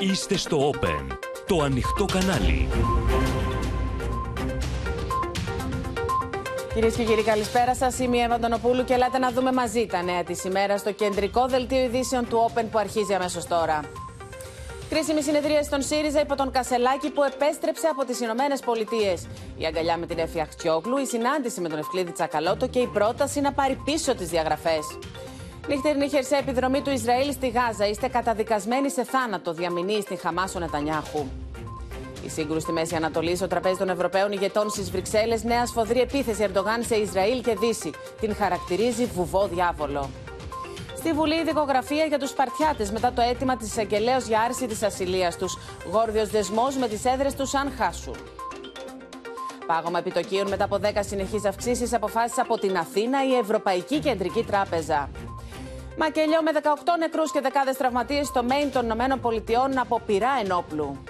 Είστε στο Open, το ανοιχτό κανάλι. Κυρίες και κύριοι, καλησπέρα σας. Είμαι η Εύα Αντωνοπούλου και ελάτε να δούμε μαζί τα νέα της ημέρα στο κεντρικό δελτίο ειδήσεων του Open που αρχίζει αμέσως τώρα. Κρίσιμη συνεδρία στον ΣΥΡΙΖΑ υπό τον Κασελάκη που επέστρεψε από τις Ηνωμένες Πολιτείες. Η αγκαλιά με την Εφη Αχτσιόγλου, η συνάντηση με τον Ευκλήδη Τσακαλώτο και η πρόταση να πάρει πίσω τις διαγραφές. Νυχτερινή χερσαία επιδρομή του Ισραήλ στη Γάζα. Είστε καταδικασμένοι σε θάνατο, διαμηνεί στην Χαμάσο Νετανιάχου. Η σύγκρουση στη Μέση Ανατολή στο τραπέζι των Ευρωπαίων ηγετών στις Βρυξέλλες. Νέα σφοδρή επίθεση Ερντογάν σε Ισραήλ και Δύση. Την χαρακτηρίζει βουβό διάβολο. Στη Βουλή η δικογραφία για τους Σπαρτιάτες μετά το αίτημα της εισαγγελέα για άρση της ασυλίας τους. Γόρδιος δεσμός με τις έδρες του αν χάσουν. Πάγωμα επιτοκίων μετά από 10 συνεχείς αυξήσεις αποφάσισε από την Αθήνα η Ευρωπαϊκή Κεντρική Τράπεζα. Μακελιό με 18 νεκρούς και δεκάδες τραυματίες στο Μέιν των Ηνωμένων Πολιτειών από πυρά ενόπλου.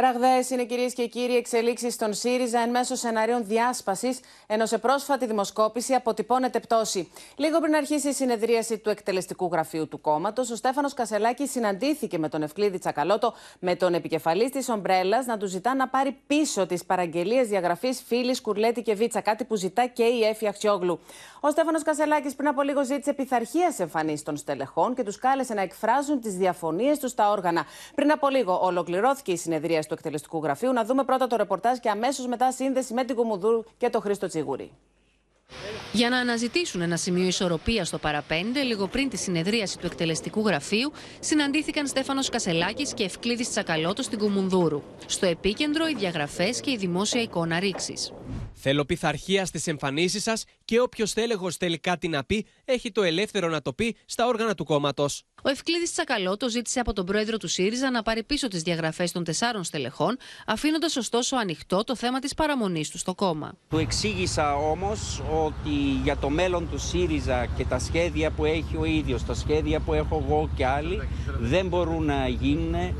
Ραγδαίες είναι κυρίες και κύριοι εξελίξεις στον ΣΥΡΙΖΑ εν μέσω σενάριων διάσπασης, ενώ σε πρόσφατη δημοσκόπηση αποτυπώνεται πτώση. Λίγο πριν αρχίσει η συνεδρίαση του εκτελεστικού γραφείου του κόμματος, ο Στέφανος Κασελάκης συναντήθηκε με τον Ευκλήδη Τσακαλώτο, με τον επικεφαλής της Ομπρέλας, να του ζητά να πάρει πίσω τις παραγγελίες διαγραφής φίλης Κουρλέτη και Βίτσα, κάτι που ζητά και η Έφη Αχτσιόγλου. Ο Στέφανος Κασελάκης πριν από λίγο ζήτησε πειθαρχίας εμφανίσεις των στελεχών και τους κάλεσε να εκφράζουν τις διαφωνίες τους στα όργανα. Πριν από λίγο ολοκληρώθηκε η συνεδρία του εκτελεστικού γραφείου. Να δούμε πρώτα το ρεπορτάζ και αμέσως μετά σύνδεση με την Κουμουδούρ και το Χρήστο Τσιγούρη. Για να αναζητήσουν ένα σημείο ισορροπίας στο παραπέντε, λίγο πριν τη συνεδρίαση του εκτελεστικού γραφείου, συναντήθηκαν Στέφανος Κασελάκης και Ευκλήδης Τσακαλώτος στην Κουμουνδούρου. Στο επίκεντρο, οι διαγραφές και η δημόσια εικόνα ρήξης. Θέλω πειθαρχία στις εμφανίσεις σας και όποιος τέλεχος θέλει κάτι να πει, έχει το ελεύθερο να το πει στα όργανα του κόμματος. Ο Ευκλήδης Τσακαλώτο ζήτησε από τον πρόεδρο του ΣΥΡΙΖΑ να πάρει πίσω τις διαγραφές των τεσσάρων στελεχών, αφήνοντας ωστόσο ανοιχτό το θέμα της παραμονής του στο κόμμα. Του εξήγησα όμως ότι για το μέλλον του ΣΥΡΙΖΑ και τα σχέδια που έχει ο ίδιος, τα σχέδια που έχω εγώ και άλλοι, δεν μπορούν να γίνουν ε,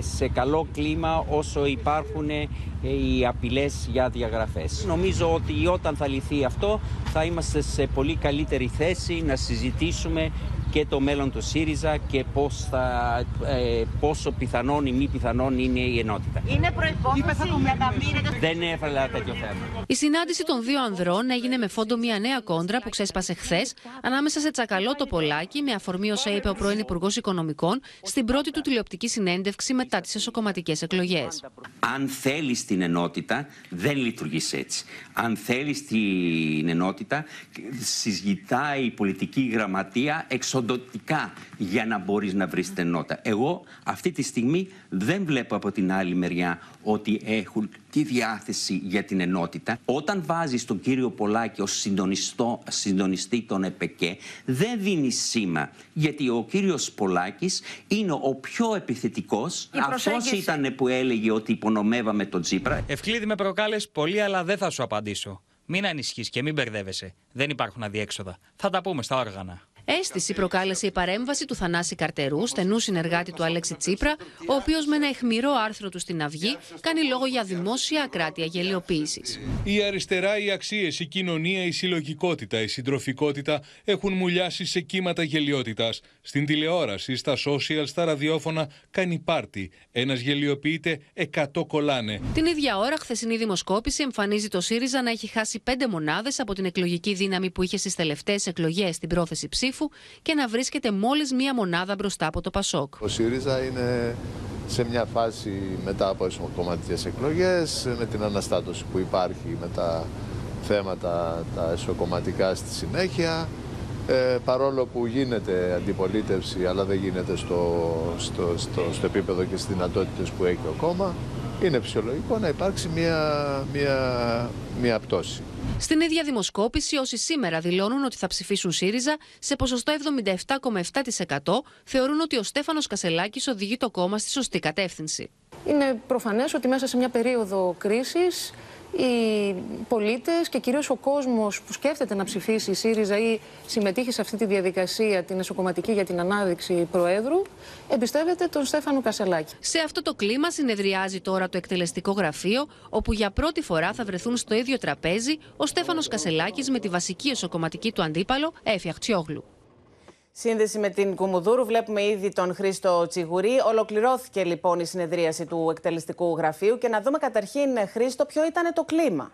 σε καλό κλίμα όσο υπάρχουν ε, οι απειλές για διαγραφές. Νομίζω ότι όταν θα λυθεί αυτό θα είμαστε σε πολύ καλύτερη θέση να συζητήσουμε και το μέλλον του ΣΥΡΙΖΑ και πώς θα, ε, πόσο πιθανόν ή μη πιθανόν είναι η ενότητα. Είναι προϋπόθεση για να μείνετε... Δεν έφερα τέτοιο θέμα. Η συνάντηση των δύο ανδρών έγινε με φόντο μια νέα κόντρα που ξέσπασε χθες ανάμεσα σε τσακαλό το Πολάκι με αφορμή όσα είπε ο πρώην Υπουργός Οικονομικών στην πρώτη του τηλεοπτική συνέντευξη μετά τις εσωκομματικές εκλογές. Αν θέλεις την ενότητα, δεν λειτουργείς έτσι. Αν θέλεις την ενότητα, συζητάει η πολιτική γραμματεία εξοντοτικά για να μπορείς να βρεις την ενότητα. Εγώ αυτή τη στιγμή δεν βλέπω από την άλλη μεριά ότι έχουν τη διάθεση για την ενότητα. Όταν βάζεις τον κύριο Πολάκη ως συντονιστή των ΕΠΕΚΕ, δεν δίνει σήμα. Γιατί ο κύριος Πολάκης είναι ο πιο επιθετικός. Αυτός ήταν που έλεγε ότι υπονομεύαμε τον Τσίπρα. Ευκλήδη με προκάλες πολύ, αλλά δεν θα σου απαντήσω. Μην ανησυχείς και μην μπερδεύεσαι. Δεν υπάρχουν αδιέξοδα. Θα τα πούμε στα όργανα. Αίσθηση προκάλεσε η παρέμβαση του Θανάση Καρτερού, στενού συνεργάτη του Αλέξη Τσίπρα, ο οποίος με ένα αιχμηρό άρθρο του στην Αυγή κάνει λόγο για δημόσια ακράτεια γελιοποίησης. Η αριστερά, οι αξίες, η κοινωνία, η συλλογικότητα, η συντροφικότητα έχουν μουλιάσει σε κύματα γελιότητας. Στην τηλεόραση, στα social, στα ραδιόφωνα κάνει πάρτι. Ένας γελιοποιείται, εκατό κολλάνε. Την ίδια ώρα, χθεσινή δημοσκόπηση εμφανίζει το ΣΥΡΙΖΑ να έχει χάσει πέντε μονάδες από την εκλογική δύναμη που είχε στις τελευταίες εκλογές στην πρόθεση ψήφου και να βρίσκεται μόλις μία μονάδα μπροστά από το Πασόκ. Ο ΣΥΡΙΖΑ είναι σε μια φάση μετά από εσωκομματικές εκλογές, με την αναστάτωση που υπάρχει με τα θέματα τα εσωκομματικά στη συνέχεια. Ε, παρόλο που γίνεται αντιπολίτευση αλλά δεν γίνεται στο, στο, στο, στο επίπεδο και στις δυνατότητες που έχει ο κόμμα είναι φυσιολογικό να υπάρξει μια, μια, μια πτώση. Στην ίδια δημοσκόπηση, όσοι σήμερα δηλώνουν ότι θα ψηφίσουν ΣΥΡΙΖΑ, σε ποσοστό 77,7% θεωρούν ότι ο Στέφανος Κασελάκης οδηγεί το κόμμα στη σωστή κατεύθυνση. Είναι προφανές ότι μέσα σε μια περίοδο κρίσης οι πολίτες και κυρίως ο κόσμος που σκέφτεται να ψηφίσει η ΣΥΡΙΖΑ ή συμμετείχε σε αυτή τη διαδικασία την εσωκομματική για την ανάδειξη Προέδρου, εμπιστεύεται τον Στέφανο Κασελάκη. Σε αυτό το κλίμα συνεδριάζει τώρα το εκτελεστικό γραφείο, όπου για πρώτη φορά θα βρεθούν στο ίδιο τραπέζι ο Στέφανος Κασελάκης με τη βασική εσωκομματική του αντίπαλο, Έφη Τσιόγλου. Σύνδεση με την Κουμουδούρου. Βλέπουμε ήδη τον Χρήστο Τσιγουρή. Ολοκληρώθηκε λοιπόν η συνεδρίαση του εκτελεστικού γραφείου. Και να δούμε καταρχήν, Χρήστο, ποιο ήταν το κλίμα.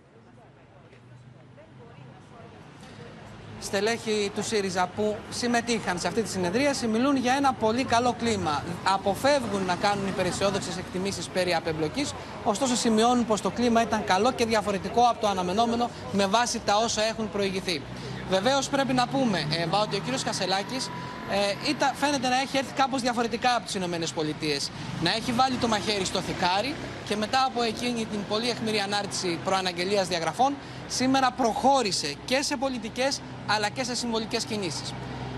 Στελέχοι του ΣΥΡΙΖΑ που συμμετείχαν σε αυτή τη συνεδρίαση μιλούν για ένα πολύ καλό κλίμα. Αποφεύγουν να κάνουν υπεραισιόδοξες εκτιμήσεις περί απεμπλοκής, ωστόσο σημειώνουν πως το κλίμα ήταν καλό και διαφορετικό από το αναμενόμενο με βάση τα όσα έχουν προηγηθεί. Βεβαίως πρέπει να πούμε ε, ότι ο κύριος Κασελάκης ε, φαίνεται να έχει έρθει κάπως διαφορετικά από τις ΗΠΑ. Να έχει βάλει το μαχαίρι στο θικάρι και μετά από εκείνη την πολύ εχμηρή ανάρτηση προαναγγελίας διαγραφών, σήμερα προχώρησε και σε πολιτικές αλλά και σε συμβολικές κινήσεις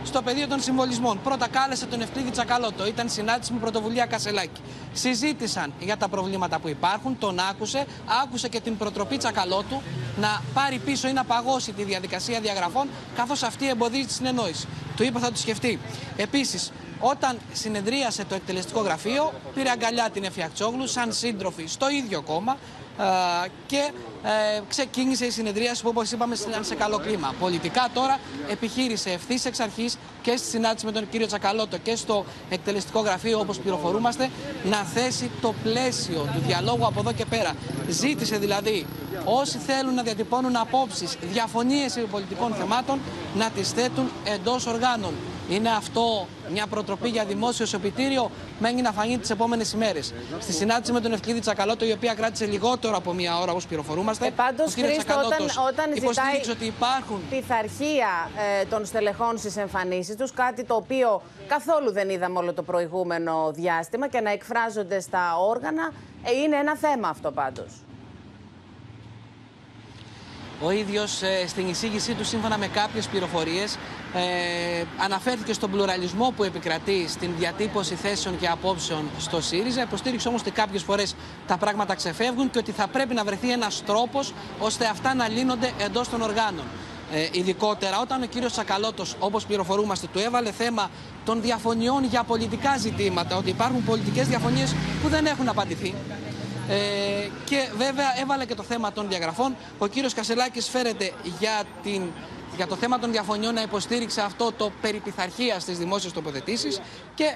στο πεδίο των συμβολισμών. Πρώτα κάλεσε τον Ευκλήδη Τσακαλώτο. Ήταν συνάντηση με πρωτοβουλία Κασελάκη. Συζήτησαν για τα προβλήματα που υπάρχουν, τον άκουσε, άκουσε και την προτροπή Τσακαλώτου να πάρει πίσω ή να παγώσει τη διαδικασία διαγραφών, καθώς αυτή εμποδίζει τη συνεννόηση. Του είπε θα το σκεφτεί. Επίσης, όταν συνεδρίασε το εκτελεστικό γραφείο, πήρε αγκαλιά την Εφιακτσόγλου σαν σύντροφη στο ίδιο κόμμα και ε, ξεκίνησε η συνεδρίαση που όπως είπαμε ήταν σε καλό κλίμα. Πολιτικά τώρα επιχείρησε ευθύς εξ αρχής και στη συνάντηση με τον κύριο Τσακαλώτο και στο εκτελεστικό γραφείο όπως πληροφορούμαστε να θέσει το πλαίσιο του διαλόγου από εδώ και πέρα. Ζήτησε δηλαδή όσοι θέλουν να διατυπώνουν απόψεις, διαφωνίες πολιτικών θεμάτων να τις θέτουν εντός οργάνων. Είναι αυτό μια προτροπή για δημόσιο σωπητήριο, μένει να φανεί τις επόμενες ημέρες. Στη συνάντηση με τον Ευκλήδη Τσακαλώτο, η οποία κράτησε λιγότερο από μία ώρα, όπως πληροφορούμαστε. Ε, Πάντως, Χρήστο, όταν, όταν ζητάει ότι υπάρχουν... πειθαρχία ε, των στελεχών στις εμφανίσεις τους, κάτι το οποίο καθόλου δεν είδαμε όλο το προηγούμενο διάστημα και να εκφράζονται στα όργανα, ε, είναι ένα θέμα αυτό πάντως. Ο ίδιος ε, στην εισήγησή του σύμφωνα με κάποιες πληροφορίες ε, αναφέρθηκε στον πλουραλισμό που επικρατεί στην διατύπωση θέσεων και απόψεων στο ΣΥΡΙΖΑ. Υποστήριξε όμως ότι κάποιες φορές τα πράγματα ξεφεύγουν και ότι θα πρέπει να βρεθεί ένας τρόπος ώστε αυτά να λύνονται εντός των οργάνων. Ε, ειδικότερα όταν ο κύριος Σακαλώτος, όπως πληροφορούμαστε, του έβαλε θέμα των διαφωνιών για πολιτικά ζητήματα, ότι υπάρχουν πολιτικές διαφωνίες που δεν έχουν απαντηθεί. Ε, και βέβαια έβαλε και το θέμα των διαγραφών. Ο κύριος Κασελάκης φέρεται για, την, για το θέμα των διαφωνιών να υποστήριξε αυτό το περί πειθαρχίας στις δημόσιες τοποθετήσεις και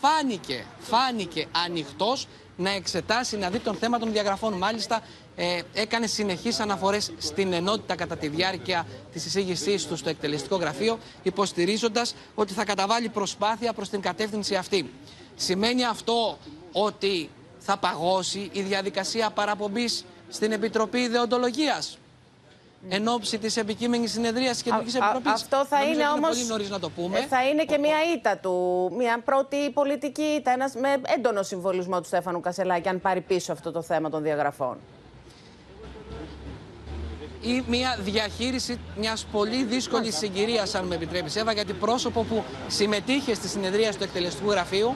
φάνηκε, φάνηκε ανοιχτός να εξετάσει, να δει τον θέμα των διαγραφών. Μάλιστα, ε, έκανε συνεχείς αναφορές στην ενότητα κατά τη διάρκεια της εισήγησής του στο εκτελεστικό γραφείο, υποστηρίζοντας ότι θα καταβάλει προσπάθεια προς την κατεύθυνση αυτή. Σημαίνει αυτό ότι θα παγώσει η διαδικασία παραπομπής στην Επιτροπή Ιδεοντολογίας εν ώψη της επικείμενης συνεδρίας της Κεντρικής Επιτροπής. Αυτό θα είναι όμως. πολύ νωρίς να το πούμε. Ε, θα είναι και μια ήττα του. Μια πρώτη πολιτική ήττα. Ένας με έντονο συμβολισμό του Στέφανου Κασελάκη, αν πάρει πίσω αυτό το θέμα των διαγραφών. Ή μια διαχείριση μιας πολύ δύσκολης συγκυρίας, αν με επιτρέπεις, Εύα, γιατί πρόσωπο που συμμετείχε στη συνεδρία του εκτελεστικού γραφείου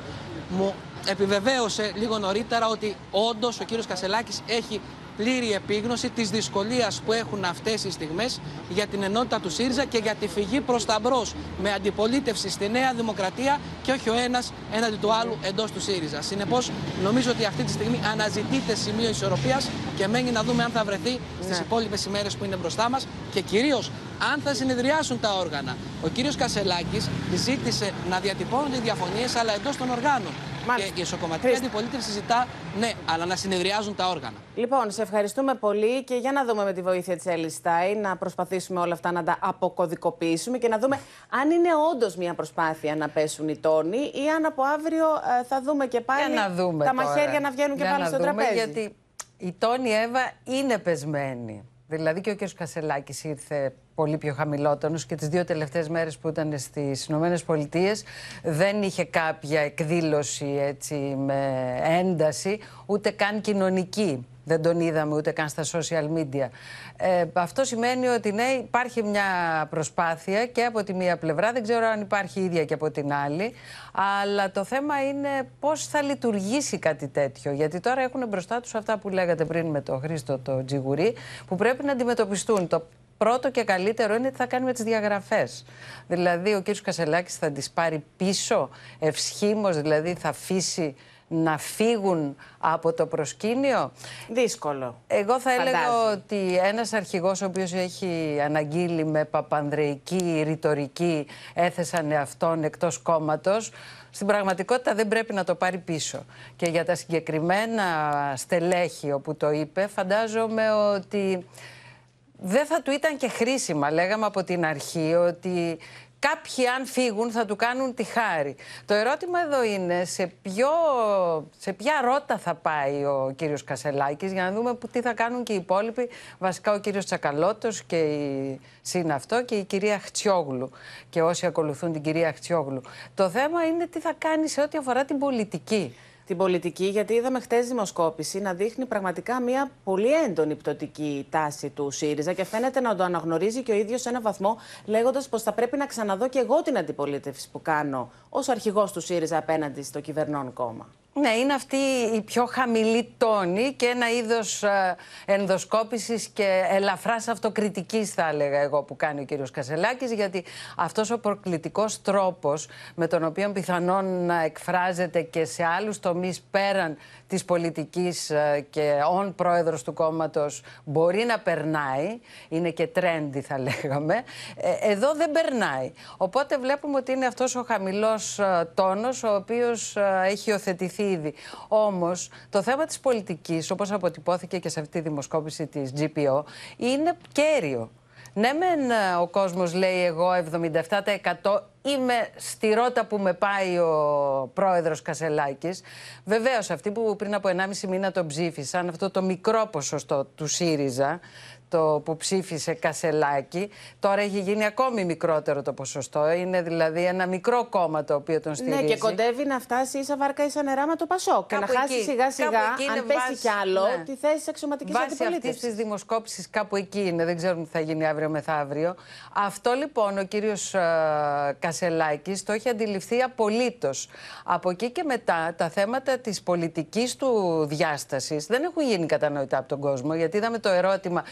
μου επιβεβαίωσε λίγο νωρίτερα ότι όντως ο κύριος Κασελάκης έχει πλήρη επίγνωση της δυσκολίας που έχουν αυτές οι στιγμές για την ενότητα του ΣΥΡΙΖΑ και για τη φυγή προς τα μπρος με αντιπολίτευση στη Νέα Δημοκρατία και όχι ο ένας έναντι του άλλου εντός του ΣΥΡΙΖΑ. Συνεπώς νομίζω ότι αυτή τη στιγμή αναζητείται σημείο ισορροπίας και μένει να δούμε αν θα βρεθεί στις ναι. υπόλοιπες ημέρες που είναι μπροστά μας και κυρίως αν θα συνεδριάσουν τα όργανα. Ο κύριος Κασελάκης ζήτησε να διατυπώνονται οι διαφωνίες αλλά εντός των οργάνων. Μάλιστα. Και η εσωκομματική αντιπολίτευση ζητά, ναι, αλλά να συνεδριάζουν τα όργανα. Λοιπόν, σε ευχαριστούμε πολύ και για να δούμε με τη βοήθεια της Έλλης Στάι να προσπαθήσουμε όλα αυτά να τα αποκωδικοποιήσουμε και να δούμε αν είναι όντως μια προσπάθεια να πέσουν οι τόνοι ή αν από αύριο ε, θα δούμε και πάλι να δούμε τα μαχαίρια να βγαίνουν και πάλι στο δούμε, τραπέζι. Γιατί η Τόνη Εύα είναι πεσμένη. Δηλαδή και ο κ. Κασελάκης ήρθε πολύ πιο χαμηλότονος και τις δύο τελευταίες μέρες που ήταν στις Ηνωμένες Πολιτείες δεν είχε κάποια εκδήλωση έτσι με ένταση, ούτε καν κοινωνική. Δεν τον είδαμε ούτε καν στα social media. Ε, αυτό σημαίνει ότι ναι, υπάρχει μια προσπάθεια και από τη μία πλευρά, δεν ξέρω αν υπάρχει ίδια και από την άλλη, αλλά το θέμα είναι πώς θα λειτουργήσει κάτι τέτοιο. Γιατί τώρα έχουν μπροστά τους αυτά που λέγατε πριν με τον Χρήστο το Τζιγουρί, που πρέπει να αντιμετωπιστούν. Το πρώτο και καλύτερο είναι τι θα κάνει με τις διαγραφές. Δηλαδή ο κ. Κασελάκης θα τις πάρει πίσω ευσχήμως, δηλαδή θα αφήσει να φύγουν από το προσκήνιο. Δύσκολο. Εγώ θα Φαντάζει. έλεγα ότι ένας αρχηγός ο οποίος έχει αναγγείλει με παπανδρεϊκή ρητορική έθεσαν εαυτόν εκτός κόμματος, στην πραγματικότητα δεν πρέπει να το πάρει πίσω. Και για τα συγκεκριμένα στελέχη όπου το είπε, φαντάζομαι ότι δεν θα του ήταν και χρήσιμα. Λέγαμε από την αρχή ότι κάποιοι αν φύγουν θα του κάνουν τη χάρη. Το ερώτημα εδώ είναι σε, ποιο, σε ποια ρότα θα πάει ο κύριος Κασελάκης για να δούμε που, τι θα κάνουν και οι υπόλοιποι. Βασικά ο κύριος Τσακαλώτος και η συν αυτό και η κυρία Χτσιόγλου και όσοι ακολουθούν την κυρία Χτσιόγλου. Το θέμα είναι τι θα κάνει σε ό,τι αφορά την πολιτική την πολιτική, γιατί είδαμε χτε δημοσκόπηση να δείχνει πραγματικά μια πολύ έντονη πτωτική τάση του ΣΥΡΙΖΑ και φαίνεται να το αναγνωρίζει και ο ίδιος σε ένα βαθμό, λέγοντας πως θα πρέπει να ξαναδώ και εγώ την αντιπολίτευση που κάνω ως αρχηγός του ΣΥΡΙΖΑ απέναντι στο κυβερνών κόμμα. Ναι, είναι αυτή η πιο χαμηλή τόνη και ένα είδος ε, ενδοσκόπησης και ελαφράς αυτοκριτικής θα έλεγα εγώ που κάνει ο κύριος Κασελάκης γιατί αυτός ο προκλητικός τρόπος με τον οποίο πιθανόν να εκφράζεται και σε άλλους τομείς πέραν της πολιτικής ε, και όν πρόεδρος του κόμματος μπορεί να περνάει, είναι και τρέντι θα λέγαμε, ε, εδώ δεν περνάει. Οπότε βλέπουμε ότι είναι αυτός ο χαμηλός τόνος ο οποίος έχει υιοθετηθεί ήδη. Όμως, το θέμα της πολιτικής, όπως αποτυπώθηκε και σε αυτή τη δημοσκόπηση της GPO, είναι κέριο. Ναι, μεν ο κόσμος λέει εγώ 77% είμαι στη ρότα που με πάει ο πρόεδρος Κασελάκης. Βεβαίως αυτοί που πριν από 1,5 μήνα τον ψήφισαν, αυτό το μικρό ποσοστό του ΣΥΡΙΖΑ, το που ψήφισε Κασελάκη. Τώρα έχει γίνει ακόμη μικρότερο το ποσοστό. Είναι δηλαδή ένα μικρό κόμμα το οποίο τον στηρίζει. Ναι, και κοντεύει να φτάσει ίσα βάρκα ίσα νερά με το Πασό. Και να χάσει σιγά σιγά, αν πέσει κι άλλο, ναι. τη θέση τη αξιωματικής αντιπολίτευση. Βάσει αυτή της δημοσκόπησης κάπου εκεί είναι. Δεν ξέρουμε τι θα γίνει αύριο μεθαύριο. Αυτό λοιπόν ο κύριος uh, Κασελάκης το έχει αντιληφθεί απολύτως. Από εκεί και μετά τα θέματα της πολιτικής του διάστασης δεν έχουν γίνει κατανοητά από τον κόσμο. Γιατί είδαμε το ερώτημα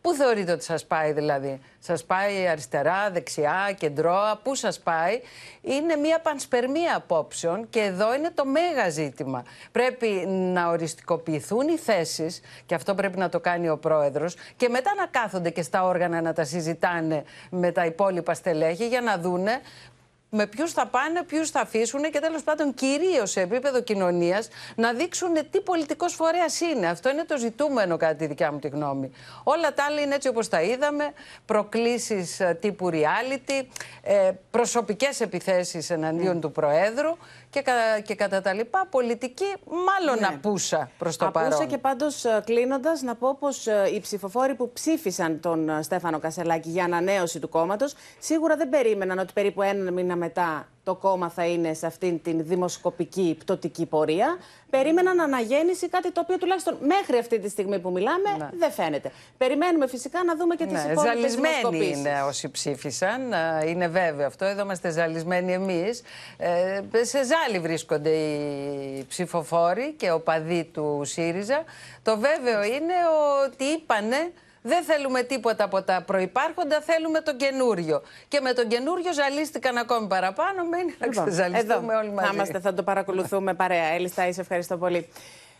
Πού θεωρείτε ότι σας πάει δηλαδή, σας πάει αριστερά, δεξιά, κεντρώα, πού σας πάει; Είναι μια πανσπερμία απόψεων και εδώ είναι το μέγα ζήτημα. Πρέπει να οριστικοποιηθούν οι θέσεις και αυτό πρέπει να το κάνει ο πρόεδρος και μετά να κάθονται και στα όργανα να τα συζητάνε με τα υπόλοιπα στελέχη για να δούνε με ποιους θα πάνε, ποιους θα αφήσουν και τέλος πάντων κυρίως σε επίπεδο κοινωνίας να δείξουν τι πολιτικός φορέας είναι. Αυτό είναι το ζητούμενο, κατά τη δικιά μου τη γνώμη. Όλα τα άλλα είναι έτσι όπως τα είδαμε. Προκλήσεις τύπου reality, ε, προσωπικές επιθέσεις εναντίον του Προέδρου και, κα, και κατά τα λοιπά πολιτική μάλλον ναι. απούσα προς το απούσα παρόν. Απούσα και πάντως κλείνοντας να πω πως οι ψηφοφόροι που ψήφισαν τον Στέφανο Κασελάκη για ανανέωση του κόμματος σίγουρα δεν περίμεναν ότι περίπου ένα μήνα μετά το κόμμα θα είναι σε αυτήν την δημοσκοπική πτωτική πορεία. Περίμεναν αναγέννηση, κάτι το οποίο τουλάχιστον μέχρι αυτή τη στιγμή που μιλάμε ναι. δεν φαίνεται. Περιμένουμε φυσικά να δούμε και τις ναι, υπόλοιπες Ζαλισμένοι είναι όσοι ψήφισαν. Είναι βέβαιο αυτό. Εδώ είμαστε ζαλισμένοι εμείς. Ε, σε ζάλι βρίσκονται οι ψηφοφόροι και ο παδί του ΣΥΡΙΖΑ. Το βέβαιο είναι ότι είπανε δεν θέλουμε τίποτα από τα προπάρχοντα, θέλουμε τον καινούριο. Και με τον καινούριο ζαλίστηκαν ακόμη παραπάνω. Μένει να λοιπόν, ξεζαλιστούμε όλοι μαζί. Θα, είμαστε, θα το παρακολουθούμε παρέα. Έλλη σε ευχαριστώ πολύ.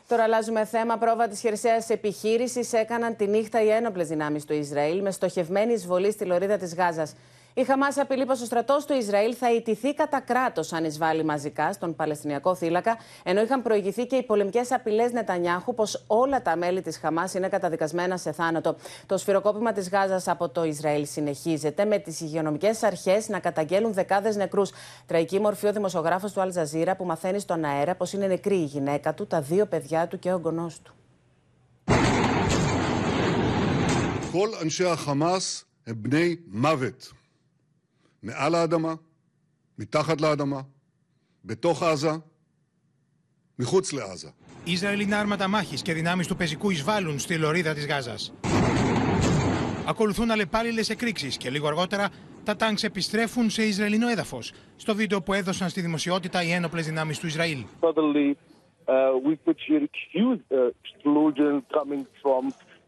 Τώρα αλλάζουμε θέμα. Πρόβα της χερσαίας επιχείρησης έκαναν τη νύχτα οι ένοπλες δυνάμεις του Ισραήλ με στοχευμένη εισβολή στη λωρίδα της Γάζας. Η Χαμά απειλεί πω ο στρατό του Ισραήλ θα ιτηθεί κατά κράτο αν εισβάλλει μαζικά στον Παλαιστινιακό θύλακα, ενώ είχαν προηγηθεί και οι πολεμικέ απειλέ Νετανιάχου πω όλα τα μέλη τη Χαμά είναι καταδικασμένα σε θάνατο. Το σφυροκόπημα τη Γάζα από το Ισραήλ συνεχίζεται, με τι υγειονομικέ αρχέ να καταγγέλουν δεκάδε νεκρού. Τραγική μορφή ο δημοσιογράφο του Αλζαζίρα που μαθαίνει στον αέρα πω είναι νεκρή η γυναίκα του, τα δύο παιδιά του και ο γονό του. כל אנשי החמאס הם בני מוות. מעל האדמה, מתחת לאדמה, בתוך עזה, מחוץ לעזה. Ισραηλινά άρματα μάχη και δυνάμει του πεζικού εισβάλλουν στη λωρίδα τη Γάζα. Ακολουθούν αλλεπάλληλε εκρήξει και λίγο αργότερα τα τάγκ επιστρέφουν σε Ισραηλινό έδαφο. Στο βίντεο που έδωσαν στη δημοσιότητα οι ένοπλε δυνάμει του Ισραήλ. Suddenly, uh, we could hear huge uh, explosion coming from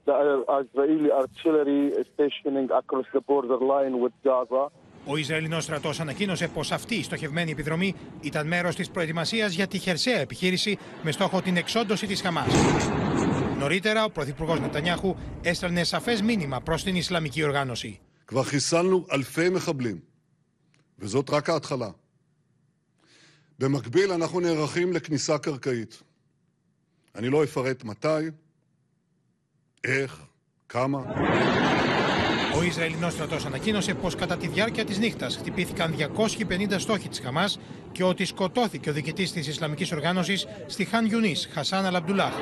the uh, Israeli artillery stationing across the borderline with Gaza. Ο Ισραηλινό στρατό ανακοίνωσε πω αυτή η στοχευμένη επιδρομή ήταν μέρο τη προετοιμασία για τη χερσαία επιχείρηση με στόχο την εξόντωση τη Χαμά. Νωρίτερα, ο Πρωθυπουργό Νετανιάχου έστελνε σαφέ μήνυμα προ την Ισλαμική οργάνωση. כבר חיסלנו אלפי מחבלים, וזאת רק ההתחלה. במקביל אנחנו נערכים לכניסה קרקעית. אני לא אפרט מתי, איך, כמה. ο Ισραηλινός στρατός ανακοίνωσε πως κατά τη διάρκεια της νύχτας χτυπήθηκαν 250 στόχοι της Χαμάς και ότι σκοτώθηκε ο διοικητής της Ισλαμικής οργάνωσης στη Χαν Ιουνί, Χασάν Αλαμπτουλάχ.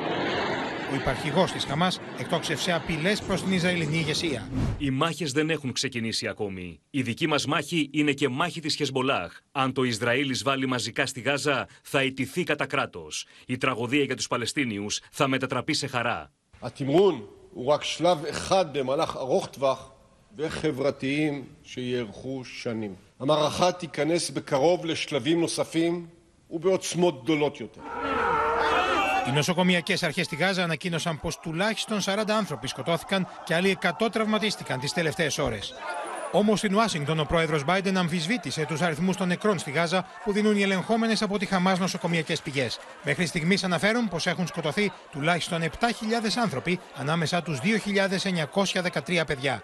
Ο υπαρχηγός της Χαμάς εκτόξευσε απειλές προς την Ισραηλινή ηγεσία. Οι μάχες δεν έχουν ξεκινήσει ακόμη. Η δική μας μάχη είναι και μάχη της Χεσμολάχ. Αν το Ισραήλ εισβάλλει μαζικά στη Γάζα, θα ιτηθεί κατά κράτος. Η τραγωδία για τους Παλαιστίνιους θα μετατραπεί σε χαρά. התמרון הוא רק שלב אחד במהלך ארוך טווח וחברתיים שיארכו שנים. המערכה תיכנס בקרוב לשלבים נוספים ובעוצמות גדולות יותר. Οι νοσοκομιακέ αρχέ στη Γάζα ανακοίνωσαν πω τουλάχιστον 40 άνθρωποι σκοτώθηκαν και άλλοι 100 τραυματίστηκαν τι τελευταίε ώρε. Όμως, στην Ουάσιγκτον, ο πρόεδρος Βάιντεν αμφισβήτησε τους αριθμούς των νεκρών στη Γάζα που δίνουν οι ελεγχόμενες από τη Χαμάς νοσοκομιακές πηγές. Μέχρι στιγμής, αναφέρουν πως έχουν σκοτωθεί τουλάχιστον 7.000 άνθρωποι ανάμεσα τους 2.913 παιδιά.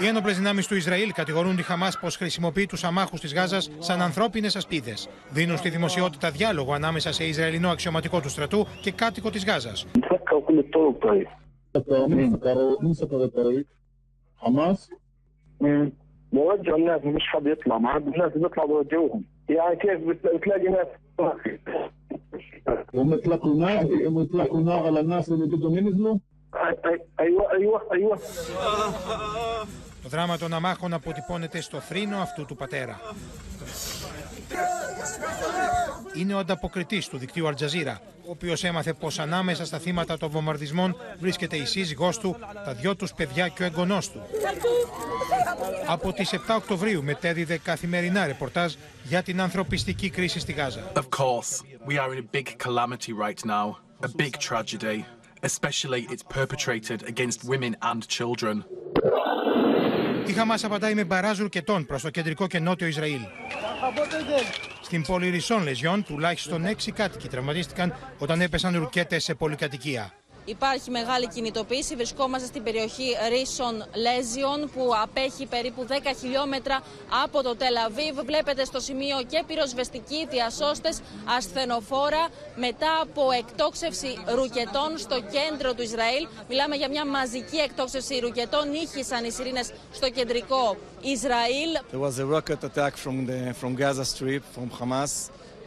Οι ένοπλε δυνάμει του Ισραήλ κατηγορούν τη Χαμά πω χρησιμοποιεί του αμάχου τη Γάζα σαν ανθρώπινε ασπίδε. Δίνουν στη δημοσιότητα διάλογο ανάμεσα σε Ισραηλινό αξιωματικό του στρατού και κάτοικο τη Γάζα. بوجه الناس مش حد يطلع ما عاد الناس بيطلعوا بوجهوهم يعني كيف بت- بتلاقي ناس هم يطلقوا نار هم يطلقوا نار على الناس اللي بدهم ينزلوا ايوه ايوه ايوه Το δράμα των αμάχων αποτυπώνεται στο θρήνο αυτού του πατέρα. Είναι ο ανταποκριτής του δικτύου Αλτζαζίρα, ο οποίος έμαθε πως ανάμεσα στα θύματα των βομβαρδισμών βρίσκεται η σύζυγός του, τα δυο τους παιδιά και ο εγγονός του. Από τις 7 Οκτωβρίου μετέδιδε καθημερινά ρεπορτάζ για την ανθρωπιστική κρίση στη Γάζα. Of course, we are in a big calamity right now, a big tragedy. Especially it's perpetrated against women and children. Η Χαμάς απαντάει με μπαράζ ρουκετών προς το κεντρικό και νότιο Ισραήλ. Στην πόλη Ρισόν Λεζιόν τουλάχιστον 6 κάτοικοι τραυματίστηκαν όταν έπεσαν ρουκέτες σε πολυκατοικία. Υπάρχει μεγάλη κινητοποίηση. Βρισκόμαστε στην περιοχή Ρίσον Λέζιον που απέχει περίπου 10 χιλιόμετρα από το Τελαβίβ. Βλέπετε στο σημείο και πυροσβεστικοί διασώστες, ασθενοφόρα μετά από εκτόξευση ρουκετών στο κέντρο του Ισραήλ. Μιλάμε για μια μαζική εκτόξευση ρουκετών. Ήχησαν οι σιρήνες στο κεντρικό Ισραήλ. There was a rocket attack from the from Gaza Strip from Hamas,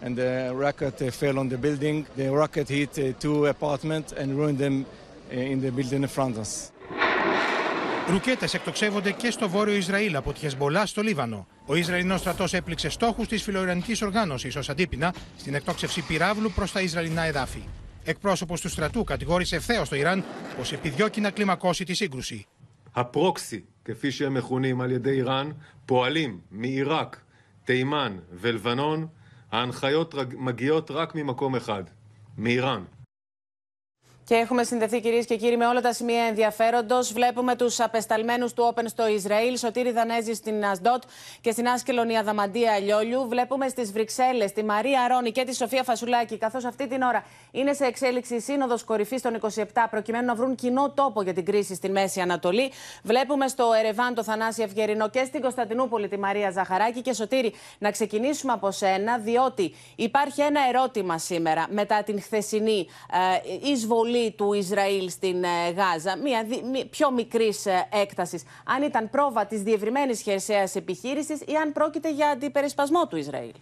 and the rocket uh, fell on the building. The rocket hit uh, two apartments and ruined them uh, in the building in front of us. Ρουκέτες εκτοξεύονται και στο βόρειο Ισραήλ από τη Χεσμολά στο Λίβανο. Ο Ισραηλινός στρατός έπληξε στόχους της φιλοϊρανικής οργάνωσης ως αντίπεινα στην εκτόξευση πυράβλου προς τα Ισραηλινά εδάφη. Εκπρόσωπος του στρατού κατηγόρησε ευθέω το Ιράν πως επιδιώκει να κλιμακώσει τη σύγκρουση. הפרוקסי, כפי שהם מכונים על ידי איראן, פועלים מעיראק, תימן ולבנון. ההנחיות רג- מגיעות רק ממקום אחד, מאיראן. Και έχουμε συνδεθεί κυρίες και κύριοι με όλα τα σημεία ενδιαφέροντος. Βλέπουμε τους απεσταλμένους του Open στο Ισραήλ, Σωτήρη Δανέζη στην Ασντότ και στην Άσκελον η Αδαμαντία Αλιόλιου. Βλέπουμε στις Βρυξέλλες τη Μαρία Ρόνι και τη Σοφία Φασουλάκη, καθώς αυτή την ώρα είναι σε εξέλιξη η Σύνοδος Κορυφής των 27, προκειμένου να βρουν κοινό τόπο για την κρίση στην Μέση Ανατολή. Βλέπουμε στο Ερεβάν το Θανάση Ευγερινό και στην Κωνσταντινούπολη τη Μαρία Ζαχαράκη. Και Σωτήρη, να ξεκινήσουμε από σένα, διότι υπάρχει ένα ερώτημα σήμερα μετά την χθεσινή ε, εισβολή του Ισραήλ στην ε, Γάζα, μια δι- μη- πιο μικρής έκτασης, αν ήταν πρόβα της διευρυμένης χερσαίας επιχείρησης ή αν πρόκειται για αντιπερισπασμό του Ισραήλ.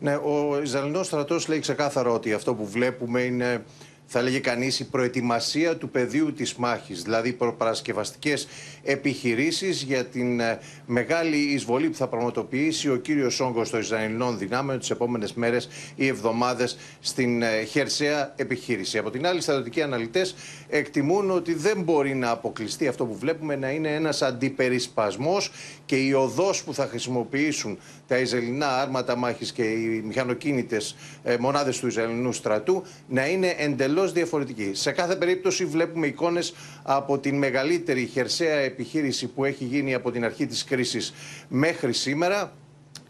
Ναι, ο Ισραηλινός στρατός λέει ξεκάθαρα ότι αυτό που βλέπουμε είναι θα λέγε κανείς, η προετοιμασία του πεδίου της μάχης, δηλαδή προπαρασκευαστικές επιχειρήσεις για την ε, μεγάλη εισβολή που θα πραγματοποιήσει ο κύριος Όγκος των Ισραηλινών δυνάμεων τις επόμενες μέρες ή εβδομάδες στην ε, χερσαία επιχείρηση. Από την άλλη, οι στρατιωτικοί αναλυτές εκτιμούν ότι δεν μπορεί να αποκλειστεί αυτό που βλέπουμε να είναι ένας αντιπερισπασμός και η οδός που θα χρησιμοποιήσουν τα Ισραηλινά άρματα μάχης και οι μηχανοκίνητες ε, μονάδες του Ισραηλινού στρατού να είναι εντελώς διαφορετική. Σε κάθε περίπτωση βλέπουμε εικόνες από την μεγαλύτερη χερσαία επιχείρηση που έχει γίνει από την αρχή της κρίσης μέχρι σήμερα.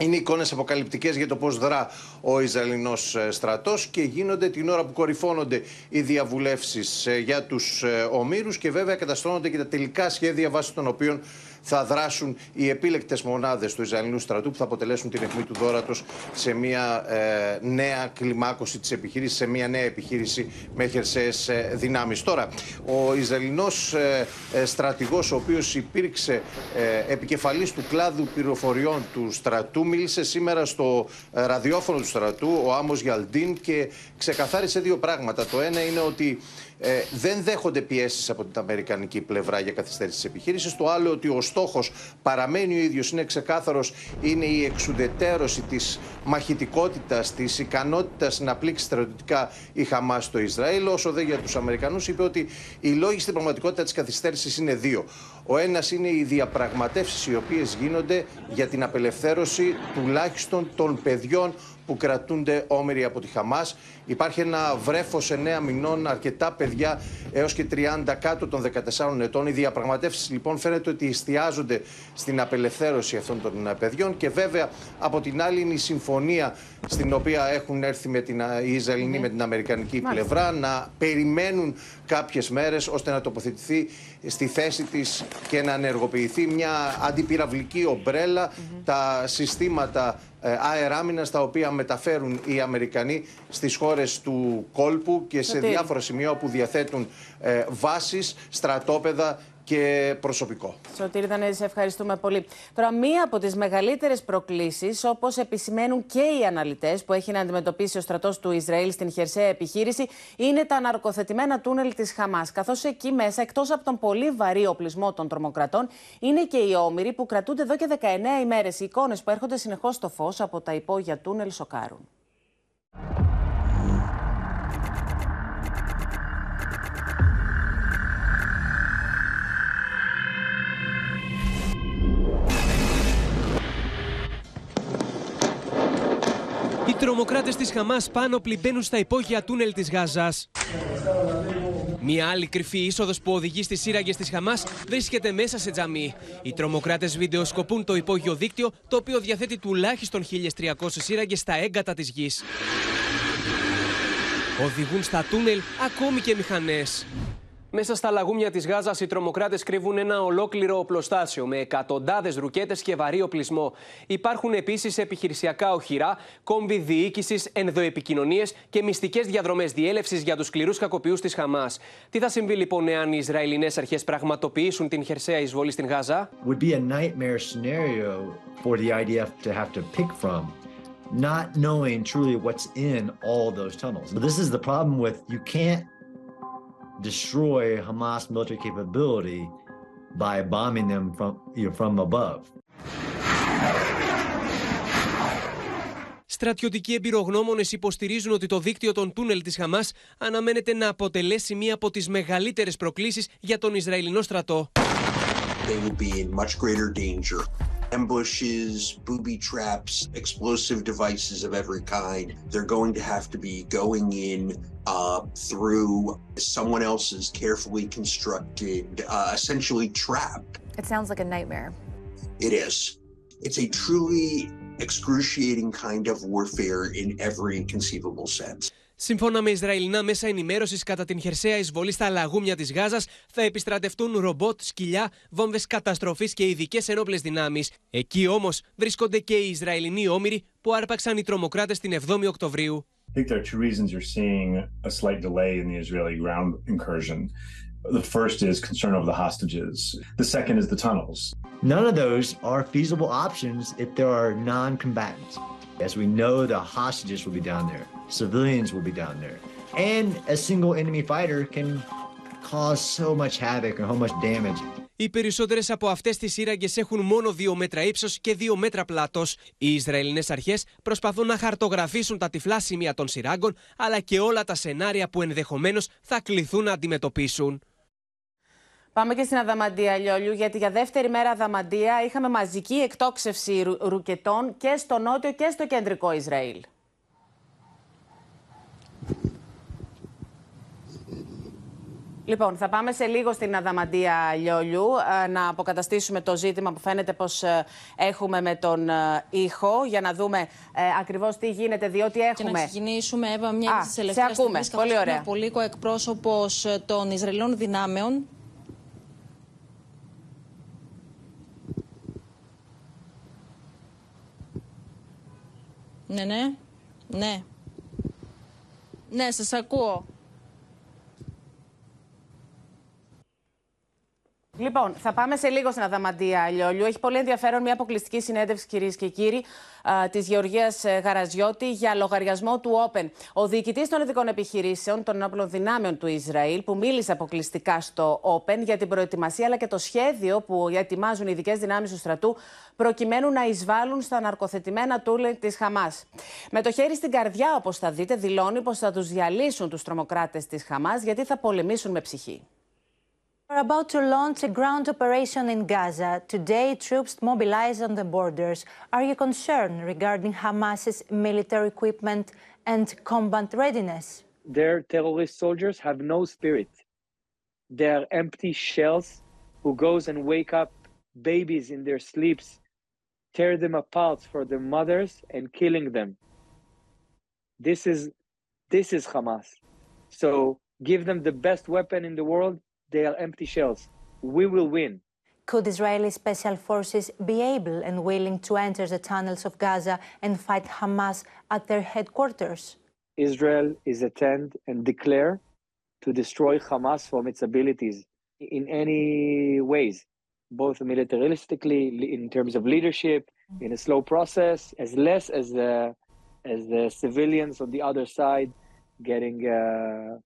Είναι εικόνες αποκαλυπτικές για το πώς δρά ο Ισραηλινό ε, στρατός και γίνονται την ώρα που κορυφώνονται οι διαβουλεύσεις ε, για τους ε, ομήρους και βέβαια καταστρώνονται και τα τελικά σχέδια βάσει των οποίων θα δράσουν οι επίλεκτες μονάδες του Ισραηλινού στρατού που θα αποτελέσουν την αιχμή του δόρατος σε μια ε, νέα κλιμάκωση της επιχείρησης, σε μια νέα επιχείρηση με χερσαίες ε, δυνάμεις. Τώρα, ο Ισραηλινός ε, ε στρατηγός, ο οποίος υπήρξε ε, επικεφαλής του κλάδου πληροφοριών του στρατού, μίλησε σήμερα στο ε, ραδιόφωνο του στρατού, ο Άμος Γιαλντίν, και ξεκαθάρισε δύο πράγματα. Το ένα είναι ότι ε, δεν δέχονται πιέσεις από την Αμερικανική πλευρά για καθυστέρηση της επιχείρησης. Το άλλο ότι ο στόχος παραμένει ο ίδιος, είναι ξεκάθαρος, είναι η εξουδετέρωση της μαχητικότητας, της ικανότητας να πλήξει στρατιωτικά η Χαμάς στο Ισραήλ. Όσο δε για τους Αμερικανούς, είπε ότι οι λόγοι στην πραγματικότητα της καθυστέρησης είναι δύο. Ο ένας είναι οι διαπραγματεύσεις οι οποίες γίνονται για την απελευθέρωση τουλάχιστον των παιδιών που κρατούνται όμοιροι από τη Χαμάς. Υπάρχει ένα βρέφος 9 μηνών, αρκετά παιδιά έως και 30 κάτω των 14 ετών. Οι διαπραγματεύσεις λοιπόν φαίνεται ότι εστιάζονται στην απελευθέρωση αυτών των παιδιών και βέβαια από την άλλη είναι η συμφωνία στην οποία έχουν έρθει με την, οι Ισραηλινοί με την Αμερικανική πλευρά να περιμένουν κάποιες μέρες ώστε να τοποθετηθεί στη θέση της και να ενεργοποιηθεί μια αντιπυραυλική ομπρέλα, τα συστήματα ε, αεράμινα τα οποία μεταφέρουν οι Αμερικανοί στις χώρες του κόλπου και σε διάφορα σημεία όπου διαθέτουν ε, βάσεις, στρατόπεδα και προσωπικό. Σωτήρη Δανέζη, σε ευχαριστούμε πολύ. Τώρα, μία από τις μεγαλύτερες προκλήσεις, όπως επισημαίνουν και οι αναλυτές που έχει να αντιμετωπίσει ο στρατός του Ισραήλ στην χερσαία επιχείρηση, είναι τα ναρκοθετημένα τούνελ της Χαμάς. Καθώς εκεί μέσα, εκτός από τον πολύ βαρύ οπλισμό των τρομοκρατών, είναι και οι όμοιροι που κρατούνται εδώ και 19 ημέρες. Οι εικόνες που έρχονται συνεχώς στο φως από τα υπόγεια τούνελ σοκάρουν. Τρομοκράτες της Χαμάς πάνω πλημπαίνουν στα υπόγεια τούνελ της Γάζας. Μια άλλη κρυφή είσοδος που οδηγεί στις σύραγγες της Χαμάς βρίσκεται μέσα σε τζαμί. Οι τρομοκράτες βιντεοσκοπούν το υπόγειο δίκτυο, το οποίο διαθέτει τουλάχιστον 1.300 σύραγγες στα έγκατα της γης. Οδηγούν στα τούνελ ακόμη και μηχανές. Μέσα στα λαγούμια της Γάζας, οι τρομοκράτες κρύβουν ένα ολόκληρο οπλοστάσιο με εκατοντάδες ρουκέτες και βαρύ οπλισμό. Υπάρχουν επίσης επιχειρησιακά οχυρά, κόμβοι διοίκησης, ενδοεπικοινωνίες και μυστικές διαδρομές διέλευσης για τους σκληρούς κακοποιούς της Χαμάς. Τι θα συμβεί λοιπόν εάν οι Ισραηλινές αρχές πραγματοποιήσουν την χερσαία εισβολή στην Γάζα; Would be a nightmare scenario for the IDF to have to pick from. Not knowing truly what's in all those tunnels. But this is the problem with you can't destroy Hamas military capability by bombing them from, you know, from above. Στρατιωτικοί εμπειρογνώμονες υποστηρίζουν ότι το δίκτυο των τούνελ της Χαμάς αναμένεται να αποτελέσει μία από τις μεγαλύτερες προκλήσεις για τον Ισραηλινό στρατό. They will be in much greater danger. Ambushes, booby traps, explosive devices of every kind. They're going to have to be going in uh, through someone else's carefully constructed, uh, essentially trap. It sounds like a nightmare. It is. It's a truly excruciating kind of warfare in every conceivable sense. Σύμφωνα με Ισραηλινά μέσα ενημέρωσης, κατά την χερσαία εισβολή στα λαγούμια της Γάζας θα επιστρατευτούν ρομπότ, σκυλιά, βόμβες καταστροφής και ειδικές ενόπλες δυνάμεις. Εκεί όμως βρίσκονται και οι Ισραηλινοί όμοιροι που άρπαξαν οι τρομοκράτες την 7η Οκτωβρίου. I think there are two reasons you're seeing a slight delay in the Israeli ground incursion. The first is concern over the hostages. The second is the tunnels. None of those are feasible options if there are non combatants. As we know, the hostages will be down there, civilians will be down there, and a single enemy fighter can cause so much havoc and how much damage. Οι περισσότερες από αυτές τις σύραγγες έχουν μόνο 2 μέτρα ύψος και 2 μέτρα πλάτος. Οι Ισραηλινές αρχές προσπαθούν να χαρτογραφήσουν τα τυφλά σημεία των σειράγκων, αλλά και όλα τα σενάρια που ενδεχομένως θα κληθούν να αντιμετωπίσουν. Πάμε και στην Αδαμαντία Λιόλιου, γιατί για δεύτερη μέρα Αδαμαντία είχαμε μαζική εκτόξευση ρουκετών και στο νότιο και στο κεντρικό Ισραήλ. Λοιπόν, θα πάμε σε λίγο στην Αδαμαντία Λιόλιου ε, να αποκαταστήσουμε το ζήτημα που φαίνεται πως ε, έχουμε με τον ε, ήχο για να δούμε ακριβώς τι γίνεται, διότι έχουμε... Και να ξεκινήσουμε, Εύα, μια Α, της τελευταίας σε ακούμε. Πολύ ωραία. Πολύ εκπρόσωπος των Ισραηλών δυνάμεων Ναι, ναι. Ναι. Ναι, σας ακούω. Λοιπόν, θα πάμε σε λίγο στην Αδαμαντία Λιόλιου. Έχει πολύ ενδιαφέρον μια αποκλειστική συνέντευξη, κυρίες και κύριοι, της Γεωργίας ε, Γαραζιώτη για λογαριασμό του Όπεν. Ο διοικητής των ειδικών επιχειρήσεων των ενόπλων δυνάμεων του Ισραήλ, που μίλησε αποκλειστικά στο Όπεν για την προετοιμασία αλλά και το σχέδιο που ετοιμάζουν οι ειδικές δυνάμεις του στρατού προκειμένου να εισβάλλουν στα ναρκοθετημένα τούλε της Χαμάς. Με το χέρι στην καρδιά, όπως θα δείτε, δηλώνει πως θα τους διαλύσουν τους τρομοκράτες της Χαμάς γιατί θα πολεμήσουν με ψυχή. We're about to launch a ground operation in Gaza. Today, troops mobilized on the borders. Are you concerned regarding Hamas's military equipment and combat readiness? Their terrorist soldiers have no spirit. They are empty shells who goes and wake up babies in their sleeps, tear them apart for their mothers and killing them. This is this is Hamas. So give them the best weapon in the world they are empty shells. We will win. Could Israeli special forces be able and willing to enter the tunnels of Gaza and fight Hamas at their headquarters? Israel is attend and declare to destroy Hamas from its abilities in any ways, both militaristically, in terms of leadership, in a slow process, as less as the as the civilians on the other side getting. Uh,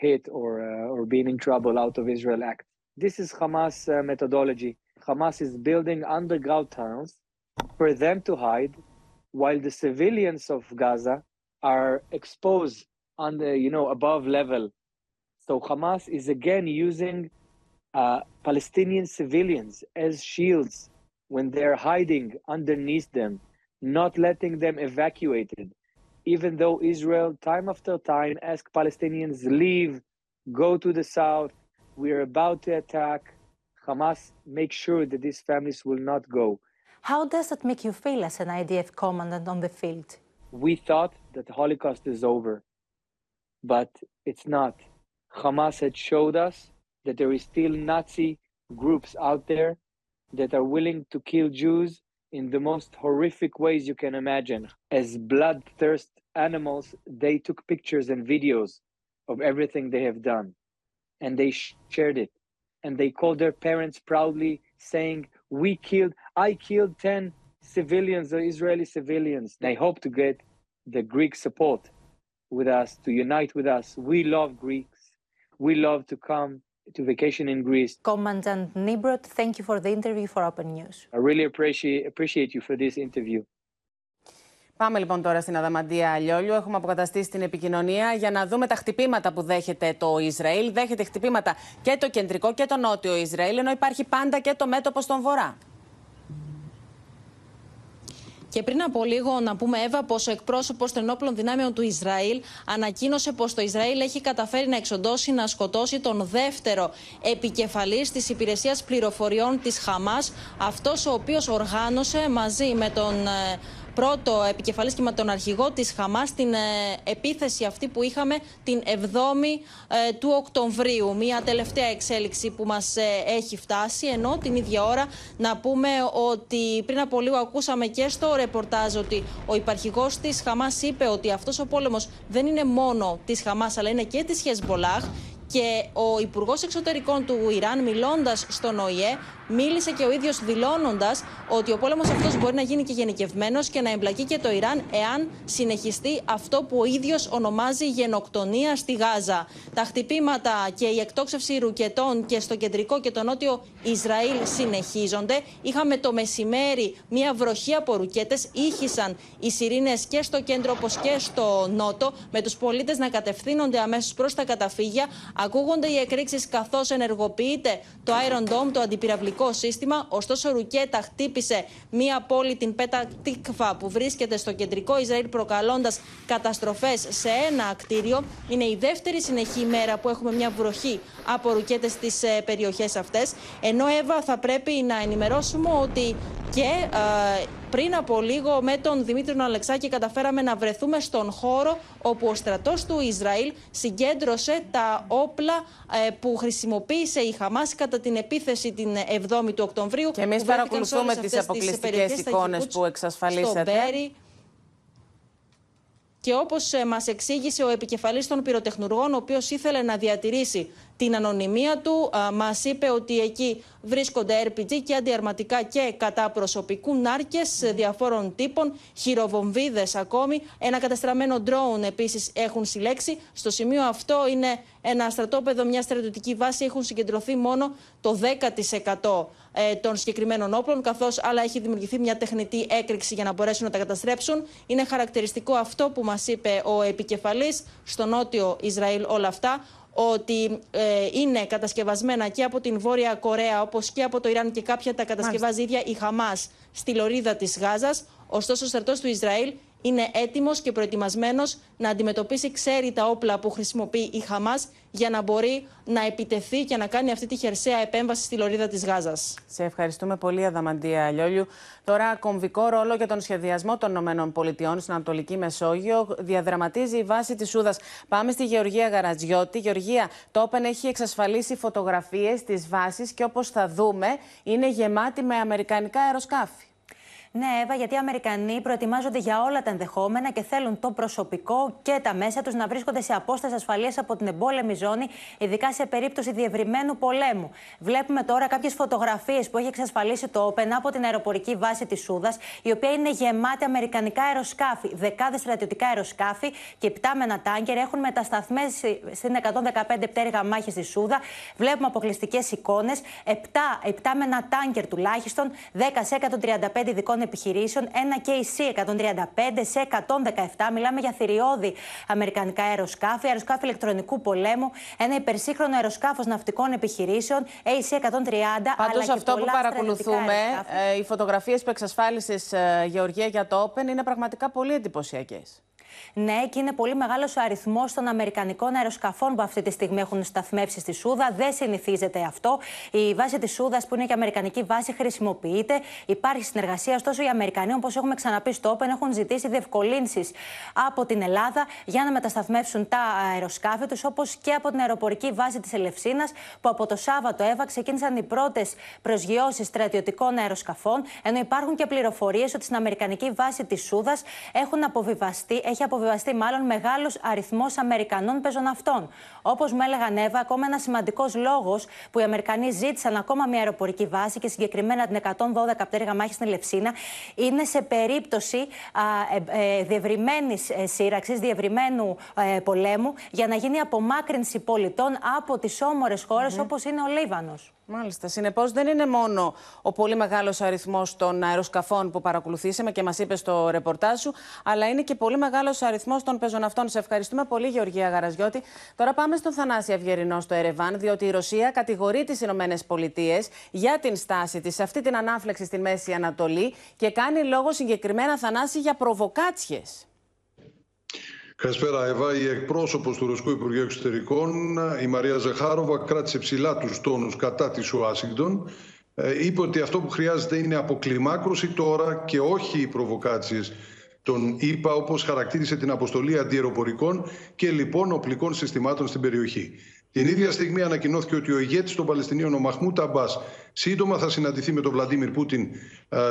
hit or uh, or being in trouble out of Israel act. This is Hamas uh, methodology. Hamas is building underground tunnels for them to hide, while the civilians of Gaza are exposed on the you know above level. So Hamas is again using uh, Palestinian civilians as shields when they're hiding underneath them, not letting them evacuated even though Israel, time after time, ask Palestinians leave, go to the south. We're about to attack. Hamas make sure that these families will not go. How does that make you feel as an IDF commandant on the field? We thought that the Holocaust is over, but it's not. Hamas had showed us that there is still Nazi groups out there that are willing to kill Jews in the most horrific ways you can imagine. As bloodthirst animals, they took pictures and videos of everything they have done and they shared it. And they called their parents proudly, saying, We killed, I killed 10 civilians, Israeli civilians. They hope to get the Greek support with us, to unite with us. We love Greeks. We love to come to vacation in Greece. Commandant Nibrot, thank you for the interview for Open News. I really appreciate appreciate you for this interview. Πάμε λοιπόν τώρα στην Αδαμαντία Λιόλιου. Έχουμε αποκαταστήσει την επικοινωνία για να δούμε τα χτυπήματα που δέχεται το Ισραήλ. Δέχεται χτυπήματα και το κεντρικό και το νότιο Ισραήλ, ενώ υπάρχει πάντα και το μέτωπο στον βορρά. Και πριν από λίγο να πούμε, Εύα, πως ο εκπρόσωπος των ενόπλων δυνάμεων του Ισραήλ ανακοίνωσε πως το Ισραήλ έχει καταφέρει να εξοντώσει, να σκοτώσει τον δεύτερο επικεφαλή της υπηρεσίας πληροφοριών της Χαμάς. Αυτός ο οποίος οργάνωσε μαζί με τον πρώτο επικεφαλής και με τον αρχηγό της Χαμάς την ε, επίθεση αυτή που είχαμε την 7η ε, του Οκτωβρίου. Μια τελευταία εξέλιξη που μας ε, έχει φτάσει, ενώ την ίδια ώρα να πούμε ότι πριν από λίγο ακούσαμε και στο ρεπορτάζ ότι ο υπαρχηγός της Χαμάς είπε ότι αυτός ο πόλεμος δεν είναι μόνο της Χαμάς αλλά είναι και της Χεσμολάχ Και ο Υπουργός Εξωτερικών του Ιράν, μιλώντας στον ΟΗΕ, μίλησε και ο ίδιος δηλώνοντας ότι ο πόλεμος αυτός μπορεί να γίνει και γενικευμένος και να εμπλακεί και το Ιράν εάν συνεχιστεί αυτό που ο ίδιος ονομάζει γενοκτονία στη Γάζα. Τα χτυπήματα και η εκτόξευση ρουκετών και στο κεντρικό και το νότιο Ισραήλ συνεχίζονται. Είχαμε το μεσημέρι μια βροχή από ρουκέτες. Ήχησαν οι σιρήνες και στο κέντρο όπως και στο νότο, με τους πολίτες να κατευθύνονται αμέσως προς τα καταφύγια. Ακούγονται οι εκρήξεις καθώς ενεργοποιείται το Iron Dome, το αντιπυραυλικό σύστημα. Ωστόσο, ρουκέτα χτύπησε μία πόλη, την Πέτα Τίκφα, που βρίσκεται στο κεντρικό Ισραήλ, προκαλώντας καταστροφές σε ένα κτίριο. Είναι η δεύτερη συνεχή μέρα που έχουμε μια βροχή από ρουκέτες στις περιοχές αυτές. Ενώ, Εύα, θα πρέπει να ενημερώσουμε ότι και ε, πριν από λίγο με τον Δημήτρη Αλεξάκη καταφέραμε να βρεθούμε στον χώρο όπου ο στρατός του Ισραήλ συγκέντρωσε τα όπλα ε, που χρησιμοποίησε η Χαμάς κατά την επίθεση την 7η του Οκτωβρίου. Και εμείς παρακολουθούμε τις αποκλειστικές εικόνες που εξασφαλίσατε. Και όπως ε, μας εξήγησε ο επικεφαλής των πυροτεχνουργών, ο οποίος ήθελε να διατηρήσει την ανωνυμία του, μας είπε ότι εκεί βρίσκονται RPG και αντιαρματικά και κατά προσωπικού νάρκες διαφόρων τύπων, χειροβομβίδες ακόμη. Ένα καταστραμμένο drone επίσης έχουν συλλέξει. Στο σημείο αυτό είναι ένα στρατόπεδο, μια στρατιωτική βάση. Έχουν συγκεντρωθεί μόνο το 10% ε, των συγκεκριμένων όπλων, καθώς άλλα έχει δημιουργηθεί μια τεχνητή έκρηξη για να μπορέσουν να τα καταστρέψουν. Είναι χαρακτηριστικό αυτό που μας είπε ο επικεφαλής στο νότιο Ισραήλ όλα αυτά ότι ε, είναι κατασκευασμένα και από την Βόρεια Κορέα όπως και από το Ιράν και κάποια τα κατασκευάζει ίδια η Χαμάς στη λωρίδα της Γάζας. Ωστόσο ο στρατός του Ισραήλ είναι έτοιμος και προετοιμασμένος να αντιμετωπίσει, ξέρει τα όπλα που χρησιμοποιεί η Χαμάς για να μπορεί να επιτεθεί και να κάνει αυτή τη χερσαία επέμβαση στη λωρίδα της Γάζας. Σε ευχαριστούμε πολύ Αδαμαντία Λιόλιου. Τώρα κομβικό ρόλο για τον σχεδιασμό των ΗΠΑ στην Ανατολική Μεσόγειο διαδραματίζει η βάση της Σούδας. Πάμε στη Γεωργία Γαρατζιώτη. Γεωργία, το Όπεν έχει εξασφαλίσει φωτογραφίες της βάσης και όπως θα δούμε είναι γεμάτη με αμερικανικά αεροσκάφη. Ναι, Εύα, γιατί οι Αμερικανοί προετοιμάζονται για όλα τα ενδεχόμενα και θέλουν το προσωπικό και τα μέσα τους να βρίσκονται σε απόσταση ασφαλείας από την εμπόλεμη ζώνη, ειδικά σε περίπτωση διευρυμένου πολέμου. Βλέπουμε τώρα κάποιες φωτογραφίες που έχει εξασφαλίσει το Όπεν από την αεροπορική βάση της Σούδας, η οποία είναι γεμάτη αμερικανικά αεροσκάφη. Δεκάδες στρατιωτικά αεροσκάφη και υπτάμενα τάγκερ έχουν μετασταθμίσει στην 115 πτέρυγα μάχης στη Σούδα. Βλέπουμε αποκλειστικές εικόνες. 7 υπτάμενα τάγκερ τουλάχιστον, 10 σε 135 ειδικών επιχειρήσεων, ένα KC 135 σε 117. Μιλάμε για θηριώδη αμερικανικά αεροσκάφη, αεροσκάφη ηλεκτρονικού πολέμου, ένα υπερσύγχρονο αεροσκάφος ναυτικών επιχειρήσεων, AC 130. Πάντως αυτό που παρακολουθούμε, ε, οι φωτογραφίες που εξασφάλισες, ε, Γεωργία, για το Open είναι πραγματικά πολύ εντυπωσιακές. Ναι, και είναι πολύ μεγάλος ο αριθμός των Αμερικανικών αεροσκαφών που αυτή τη στιγμή έχουν σταθμεύσει στη Σούδα. Δεν συνηθίζεται αυτό. Η βάση της Σούδας, που είναι και αμερικανική βάση, χρησιμοποιείται. Υπάρχει συνεργασία. Ωστόσο, οι Αμερικανοί, όπως έχουμε ξαναπεί στο Open, έχουν ζητήσει διευκολύνσεις από την Ελλάδα για να μετασταθμεύσουν τα αεροσκάφη τους, όπως και από την αεροπορική βάση της Ελευσίνας, που από το Σάββατο έβα ξεκίνησαν οι πρώτες προσγειώσεις στρατιωτικών αεροσκαφών. Ενώ υπάρχουν και πληροφορίες ότι στην Αμερικανική βάση της Σούδας έχουν αποβιβαστεί, έχει αποβιβαστεί μάλλον μεγάλος αριθμός Αμερικανών πεζοναυτών. Όπως μου έλεγαν Εύα, ακόμα ένας σημαντικός λόγος που οι Αμερικανοί ζήτησαν ακόμα μια αεροπορική βάση και συγκεκριμένα την 112 πτέρυγα μάχης στην Ελευσίνα είναι σε περίπτωση ε, ε, διευρυμένης ε, σύραξης, διευρυμένου ε, πολέμου, για να γίνει απομάκρυνση πολιτών από τις όμορες χώρες mm -hmm. όπως είναι ο Λίβανος. Μάλιστα. Συνεπώς, δεν είναι μόνο ο πολύ μεγάλος αριθμός των αεροσκαφών που παρακολουθήσαμε και μας είπε στο ρεπορτάζ σου, αλλά είναι και πολύ μεγάλος αριθμός των πεζοναυτών. Σε ευχαριστούμε πολύ, Γεωργία Γαραζιώτη. Τώρα πάμε στον Θανάση Αυγερινό στο Ερεβάν, διότι η Ρωσία κατηγορεί τις ΗΠΑ για την στάση της σε αυτή την ανάφλεξη στη Μέση Ανατολή και κάνει λόγο συγκεκριμένα Θανάση για προβοκάτσιες. Καλησπέρα, Εύα. Η εκπρόσωπος του Ρωσικού Υπουργείου Εξωτερικών, η Μαρία Ζεχάροβα, κράτησε ψηλά τους τόνους κατά της Ουάσιγκτον. Ε, είπε ότι αυτό που χρειάζεται είναι αποκλιμάκρωση τώρα και όχι οι προβοκάτσιες των ΗΠΑ, όπως χαρακτήρισε την αποστολή αντιεροπορικών και λοιπόν οπλικών συστημάτων στην περιοχή. Την ίδια στιγμή ανακοινώθηκε ότι ο ηγέτης των Παλαιστινίων, ο Μαχμούτ Αμπάς, σύντομα θα συναντηθεί με τον Βλαντίμιρ Πούτιν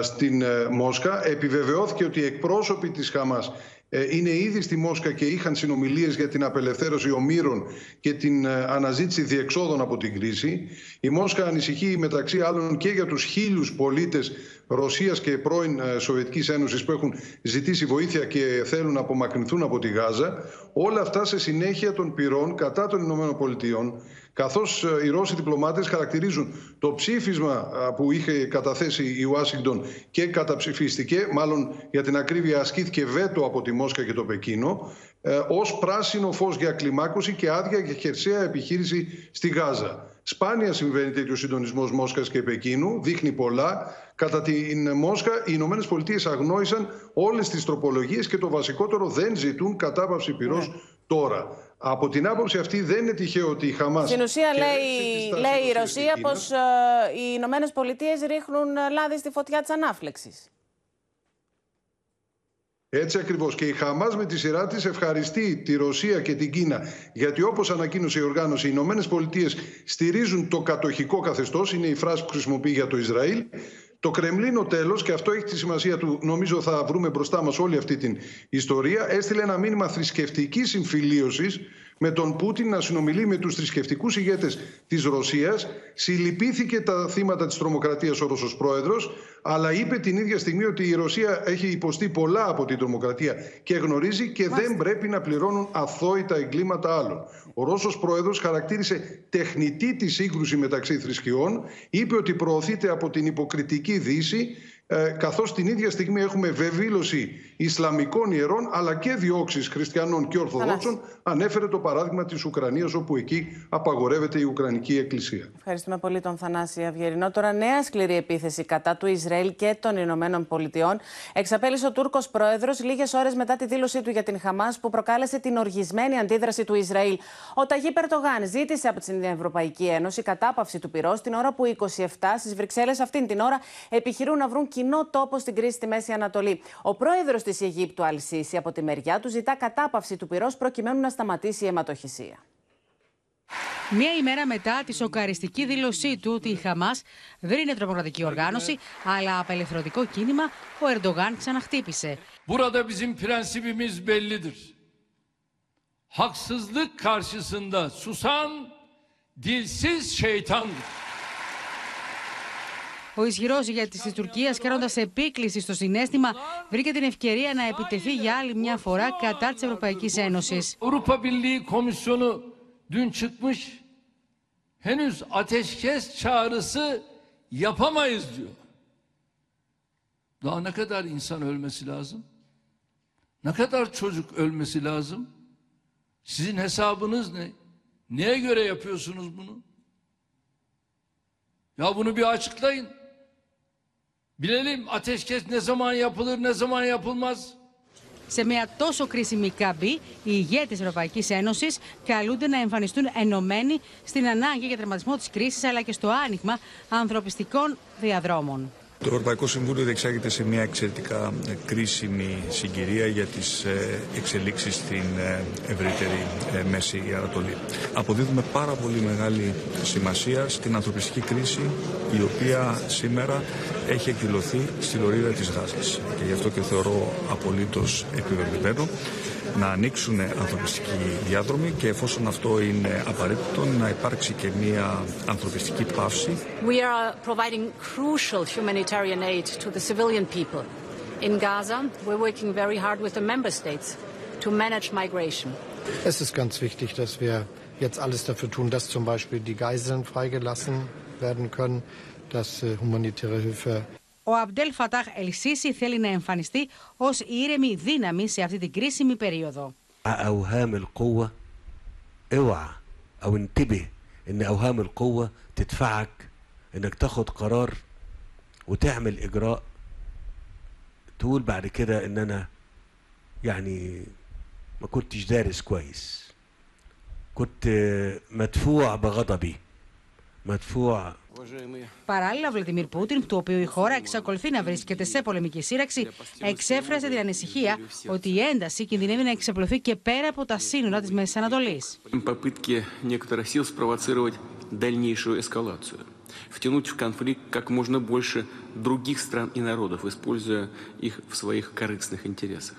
στην ε, Μόσχα. Επιβεβαιώθηκε ότι οι εκπρόσωποι της Χαμάς ε, είναι ήδη στη Μόσχα και είχαν συνομιλίες για την απελευθέρωση ομήρων και την ε, αναζήτηση διεξόδων από την κρίση. Η Μόσχα ανησυχεί μεταξύ άλλων και για τους χίλιους πολίτες Ρωσίας και πρώην ε, Σοβιετικής Ένωσης που έχουν ζητήσει βοήθεια και θέλουν να απομακρυνθούν από τη Γάζα. Όλα αυτά σε συνέχεια των πυρών κατά των Ηνωμένων Πολιτειών καθώς οι Ρώσοι διπλωμάτες χαρακτηρίζουν το ψήφισμα που είχε καταθέσει η Ουάσιγκτον και καταψηφίστηκε, μάλλον για την ακρίβεια ασκήθηκε βέτο από τη Μόσχα και το Πεκίνο, ε, ως πράσινο φως για κλιμάκωση και άδεια για χερσαία επιχείρηση στη Γάζα. Σπάνια συμβαίνει τέτοιο συντονισμός Μόσχας και Πεκίνου, δείχνει πολλά. Κατά την Μόσχα, οι Ηνωμένες Πολιτείες αγνόησαν όλες τις τροπολογίες και το βασικότερο δεν ζητούν κατάπαυση πυρός ναι. τώρα. Από την άποψη αυτή δεν είναι τυχαίο ότι η Χαμάς... Στην ουσία λέει, λέει η Ρωσία πως ε, οι Ηνωμένες Πολιτείες ρίχνουν ε, λάδι στη φωτιά της ανάφλεξης. Έτσι ακριβώς. Και η Χαμάς με τη σειρά της ευχαριστεί τη Ρωσία και την Κίνα γιατί όπως ανακοίνωσε η οργάνωση οι Ηνωμένες Πολιτείες στηρίζουν το κατοχικό καθεστώς, είναι η φράση που χρησιμοποιεί για το Ισραήλ το Κρεμλίνο τέλος, και αυτό έχει τη σημασία του, νομίζω θα βρούμε μπροστά μας όλη αυτή την ιστορία, έστειλε ένα μήνυμα θρησκευτικής συμφιλίωσης με τον Πούτιν να συνομιλεί με τους θρησκευτικούς ηγέτες της Ρωσίας. Συλληπίθηκε τα θύματα της τρομοκρατίας ο Ρώσος πρόεδρος, αλλά είπε την ίδια στιγμή ότι η Ρωσία έχει υποστεί πολλά από την τρομοκρατία και γνωρίζει και δεν πρέπει να πληρώνουν αθώητα εγκλήματα άλλων. Ο Ρώσος πρόεδρος χαρακτήρισε τεχνητή τη σύγκρουση μεταξύ θρησκειών, είπε ότι προωθείται από την υποκριτική Δύση ε, καθώς την ίδια στιγμή έχουμε βεβήλωση Ισλαμικών ιερών αλλά και διώξεις χριστιανών και Ορθοδόξων ανέφερε το παράδειγμα της Ουκρανίας όπου εκεί απαγορεύεται η Ουκρανική Εκκλησία. Ευχαριστούμε πολύ τον Θανάση Αυγερινό. Τώρα νέα σκληρή επίθεση κατά του Ισραήλ και των Ηνωμένων Πολιτειών εξαπέλυσε ο Τούρκος Πρόεδρος λίγες ώρες μετά τη δήλωσή του για την Χαμάς που προκάλεσε την οργισμένη αντίδραση του Ισραήλ. Ο Ταγί Περτογάν ζήτησε από την Ευρωπαϊκή Ένωση κατάπαυση του πυρός την ώρα που οι 27 στις Βρυξέλλες αυτήν την ώρα επιχειρούν να βρουν κοινό τόπο στην κρίση στη Μέση Ανατολή. Ο πρόεδρος της Αιγύπτου, Αλσίση, από τη μεριά του, ζητά κατάπαυση του πυρός προκειμένου να σταματήσει η αιματοχυσία. Μία ημέρα μετά τη σοκαριστική δήλωσή του ότι η Χαμάς δεν είναι τρομοκρατική οργάνωση, αλλά απελευθερωτικό κίνημα, ο Ερντογάν ξαναχτύπησε. Burada bizim prensibimiz bellidir. Haksızlık karşısında susan dilsiz şeytandır. Ο ισχυρό ηγέτη τη Τουρκία, κάνοντα επίκληση στο συνέστημα, βρήκε την ευκαιρία να επιτεθεί για άλλη μια φορά κατά τη Ευρωπαϊκή Ένωση. Avrupa Birliği Komisyonu dün çıkmış henüz ateşkes çağrısı yapamayız diyor. Daha ne kadar insan ölmesi lazım? Ne kadar çocuk ölmesi lazım? Sizin hesabınız ne? Neye göre yapıyorsunuz bunu? Ya bunu bir açıklayın. Bilelim ateşkes ne zaman yapılır, ne zaman yapılmaz. Σε μια τόσο κρίσιμη καμπή, οι ηγέτες της Ευρωπαϊκής Ένωσης καλούνται να εμφανιστούν ενωμένοι στην ανάγκη για τερματισμό της κρίσης αλλά και στο άνοιγμα ανθρωπιστικών διαδρόμων. Το Ευρωπαϊκό Συμβούλιο διεξάγεται σε μια εξαιρετικά κρίσιμη συγκυρία για τις ε, εξελίξεις στην ε, ευρύτερη ε, Μέση Ανατολή. Αποδίδουμε πάρα πολύ μεγάλη σημασία στην ανθρωπιστική κρίση η οποία σήμερα έχει εκδηλωθεί στη λωρίδα της Γάζας. Και γι' αυτό και θεωρώ απολύτως επιβεβαιωμένο να ανοίξουν ανθρωπιστικοί διάδρομοι και εφόσον αυτό είναι απαραίτητο να υπάρξει και μια ανθρωπιστική παύση. We are providing crucial humanitarian aid to the civilian people. In Gaza, we're working very hard with the member states to manage migration. Es ist ganz wichtig, dass wir jetzt alles dafür tun, dass zum Beispiel die Geiseln freigelassen werden können, dass humanitäre Hilfe ο Αμπτέλ Φατάχ Ελσίση θέλει να εμφανιστεί ως ήρεμη δύναμη σε αυτή την κρίσιμη περίοδο. أوهام القوة اوعى أو انتبه إن أوهام القوة تدفعك إنك تاخد قرار وتعمل إجراء تقول بعد كده إن أنا يعني ما كنتش دارس كويس كنت مدفوع بغضبي مدفوع Παράλληλα, ο Βλαντιμίρ Πούτιν, του οποίου η χώρα εξακολουθεί να βρίσκεται σε πολεμική σύραξη, εξέφρασε την ανησυχία ότι η ένταση κινδυνεύει να εξαπλωθεί και πέρα από τα σύνορα τη Μέση Ανατολή. втянуть в конфликт как можно больше других стран и народов, используя их в своих корыстных интересах.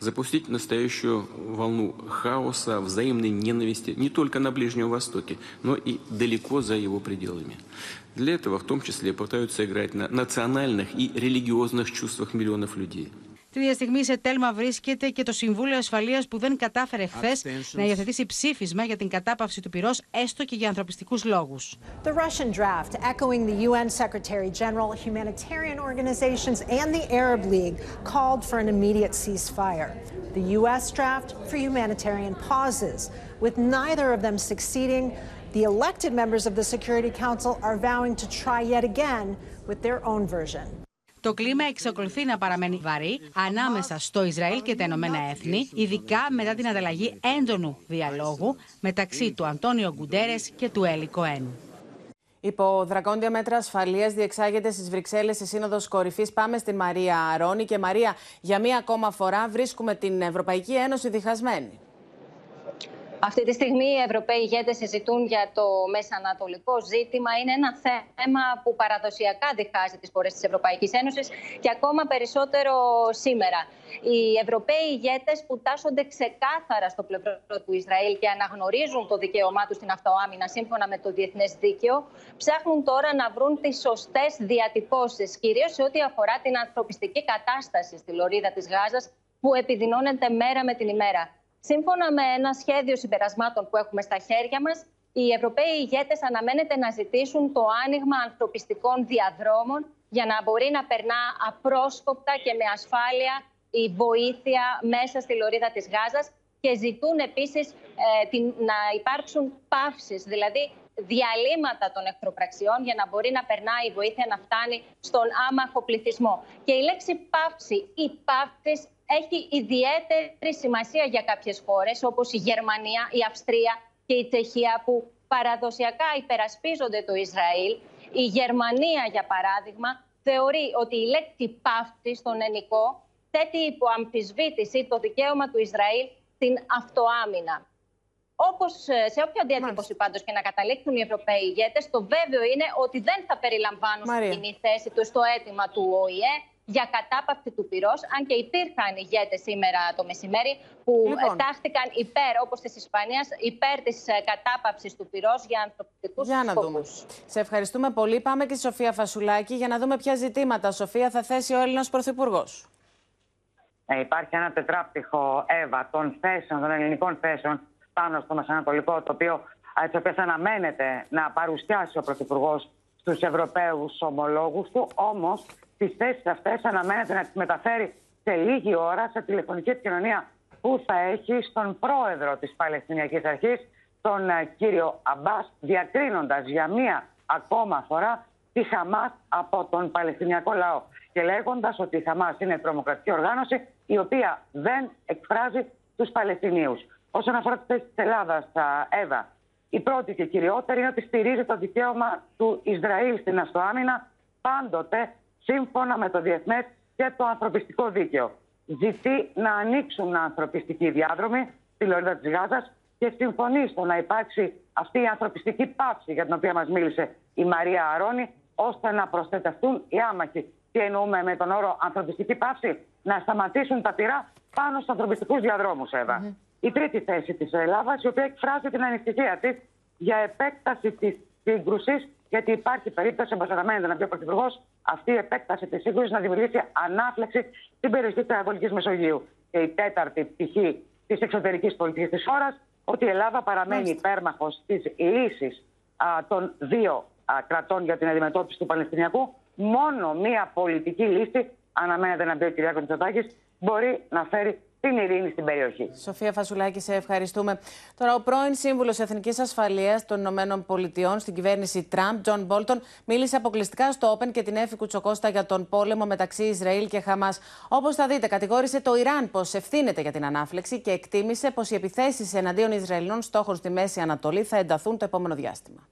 Запустить настоящую волну хаоса, взаимной ненависти не только на Ближнем Востоке, но и далеко за его пределами. Для этого в том числе пытаются играть на национальных и религиозных чувствах миллионов людей. Την ίδια στιγμή σε τέλμα βρίσκεται και το Συμβούλιο Ασφαλείας που δεν κατάφερε χθε να υιοθετήσει ψήφισμα για την κατάπαυση του πυρός έστω και για ανθρωπιστικούς λόγους. The Russian draft echoing the UN Secretary General, humanitarian organizations and the Arab League called for an immediate ceasefire. The US draft for humanitarian pauses. With neither of them succeeding, the elected members of the Security Council are vowing to try yet again with their own version. Το κλίμα εξακολουθεί να παραμένει βαρύ ανάμεσα στο Ισραήλ και τα Ηνωμένα Έθνη, ειδικά μετά την ανταλλαγή έντονου διαλόγου μεταξύ του Αντώνιο Γκουντέρες και του Έλλη Κοέν. Υπό δρακόντια μέτρα ασφαλείας διεξάγεται στις Βρυξέλλες η Σύνοδος Κορυφής. Πάμε στην Μαρία Αρώνη. Και Μαρία, για μία ακόμα φορά βρίσκουμε την Ευρωπαϊκή Ένωση διχασμένη. Αυτή τη στιγμή οι Ευρωπαίοι ηγέτες συζητούν για το μεσανατολικό ζήτημα. Είναι ένα θέμα που παραδοσιακά διχάζει τις χώρες της Ευρωπαϊκής Ένωσης και ακόμα περισσότερο σήμερα. Οι Ευρωπαίοι ηγέτες που τάσσονται ξεκάθαρα στο πλευρό του Ισραήλ και αναγνωρίζουν το δικαίωμά τους στην αυτοάμυνα σύμφωνα με το διεθνές δίκαιο, ψάχνουν τώρα να βρουν τις σωστές διατυπώσεις, κυρίως σε ό,τι αφορά την ανθρωπιστική κατάσταση στη λωρίδα της Γάζας που επιδεινώνεται μέρα με την ημέρα. Σύμφωνα με ένα σχέδιο συμπερασμάτων που έχουμε στα χέρια μας, οι Ευρωπαίοι ηγέτες αναμένεται να ζητήσουν το άνοιγμα ανθρωπιστικών διαδρόμων για να μπορεί να περνά απρόσκοπτα και με ασφάλεια η βοήθεια μέσα στη λωρίδα της Γάζας και ζητούν επίσης ε, να υπάρξουν παύσεις, δηλαδή διαλύματα των εχθροπραξιών για να μπορεί να περνάει η βοήθεια να φτάνει στον άμαχο πληθυσμό. Και η λέξη παύση ή παύτης έχει ιδιαίτερη σημασία για κάποιες χώρες όπως η Γερμανία, η Αυστρία και η Τσεχία που παραδοσιακά υπερασπίζονται το Ισραήλ. Η Γερμανία, για παράδειγμα, θεωρεί ότι η λέξη παύτη στον ενικό θέτει υπό αμφισβήτηση το δικαίωμα του Ισραήλ στην αυτοάμυνα. Όπως σε όποια διατύπωση πάντως και να καταλήξουν οι Ευρωπαίοι ηγέτες, το βέβαιο είναι ότι δεν θα περιλαμβάνουν στην κοινή θέση τους στο αίτημα του ΟΗΕ για κατάπαυση του πυρός, αν και υπήρχαν ηγέτες σήμερα το μεσημέρι που λοιπόν. τάχθηκαν υπέρ, όπως της Ισπανίας, υπέρ της ε, κατάπαυσης του πυρός για ανθρωπιστικούς Για να δούμε. Σε ευχαριστούμε πολύ. Πάμε και στη Σοφία Φασουλάκη για να δούμε ποια ζητήματα, Σοφία, θα θέσει ο Έλληνας Πρωθυπουργός. Ε, υπάρχει ένα τετράπτυχο έβα των θέσεων, των ελληνικών θέσεων πάνω στο Μεσανατολικό, το οποίο έτσι αναμένεται να παρουσιάσει ο Πρωθυπουργός στου Ευρωπαίους ομολόγους του. Όμως τις θέσεις αυτές αναμένεται να τις μεταφέρει σε λίγη ώρα σε τηλεφωνική επικοινωνία που θα έχει στον πρόεδρο της Παλαιστινιακής Αρχής, τον ε, κύριο Αμπάς, διακρίνοντας για μία ακόμα φορά τη Χαμάς από τον Παλαιστινιακό λαό. Και λέγοντας ότι η Χαμάς είναι τρομοκρατική οργάνωση η οποία δεν εκφράζει τους Παλαιστινίους. Όσον αφορά τη θέση της Ελλάδας, Εύα, η πρώτη και κυριότερη είναι ότι στηρίζει το δικαίωμα του Ισραήλ στην αυτοάμυνα πάντοτε σύμφωνα με το διεθνές και το ανθρωπιστικό δίκαιο. Ζητεί να ανοίξουν ανθρωπιστικοί διάδρομοι στη Λωρίδα της Γάζας και συμφωνεί στο να υπάρξει αυτή η ανθρωπιστική πάυση για την οποία μας μίλησε η Μαρία Αρώνη, ώστε να προστατευτούν οι άμαχοι. Τι εννοούμε με τον όρο ανθρωπιστική πάυση, να σταματήσουν τα πυρά πάνω στους ανθρωπιστικούς διαδρόμους, Εύα. Mm-hmm. Η τρίτη θέση της Ελλάδας, η οποία εκφράζει την ανησυχία της για επέκταση της σύγκρουσης γιατί υπάρχει περίπτωση, όπω αναμένεται να πει ο Πρωθυπουργός, αυτή η επέκταση της σύγκρουσης να δημιουργήσει ανάφλεξη στην περιοχή της Ανατολική Μεσογείου. Και η τέταρτη πτυχή της εξωτερικής πολιτικής της χώρας, ότι η Ελλάδα παραμένει υπέρμαχος της λύσης των δύο α, κρατών για την αντιμετώπιση του Παλαιστινιακού. Μόνο μία πολιτική λύση, αναμένεται να πει ο κ. Μητσοτάκης, μπορεί να φέρει την ειρήνη στην περιοχή. Σοφία Φασουλάκη, σε ευχαριστούμε. Τώρα, ο πρώην σύμβουλος Εθνικής Ασφαλείας των Ηνωμένων Πολιτειών στην κυβέρνηση Τραμπ, Τζον Μπόλτον, μίλησε αποκλειστικά στο Open και την Έφη Κουτσοκώστα για τον πόλεμο μεταξύ Ισραήλ και Χαμάς. Όπως θα δείτε, κατηγόρησε το Ιράν πως ευθύνεται για την ανάφλεξη και εκτίμησε πως οι επιθέσεις εναντίον Ισραηλινών στόχων στη Μέση Ανατολή θα ενταθούν το επόμενο διάστημα.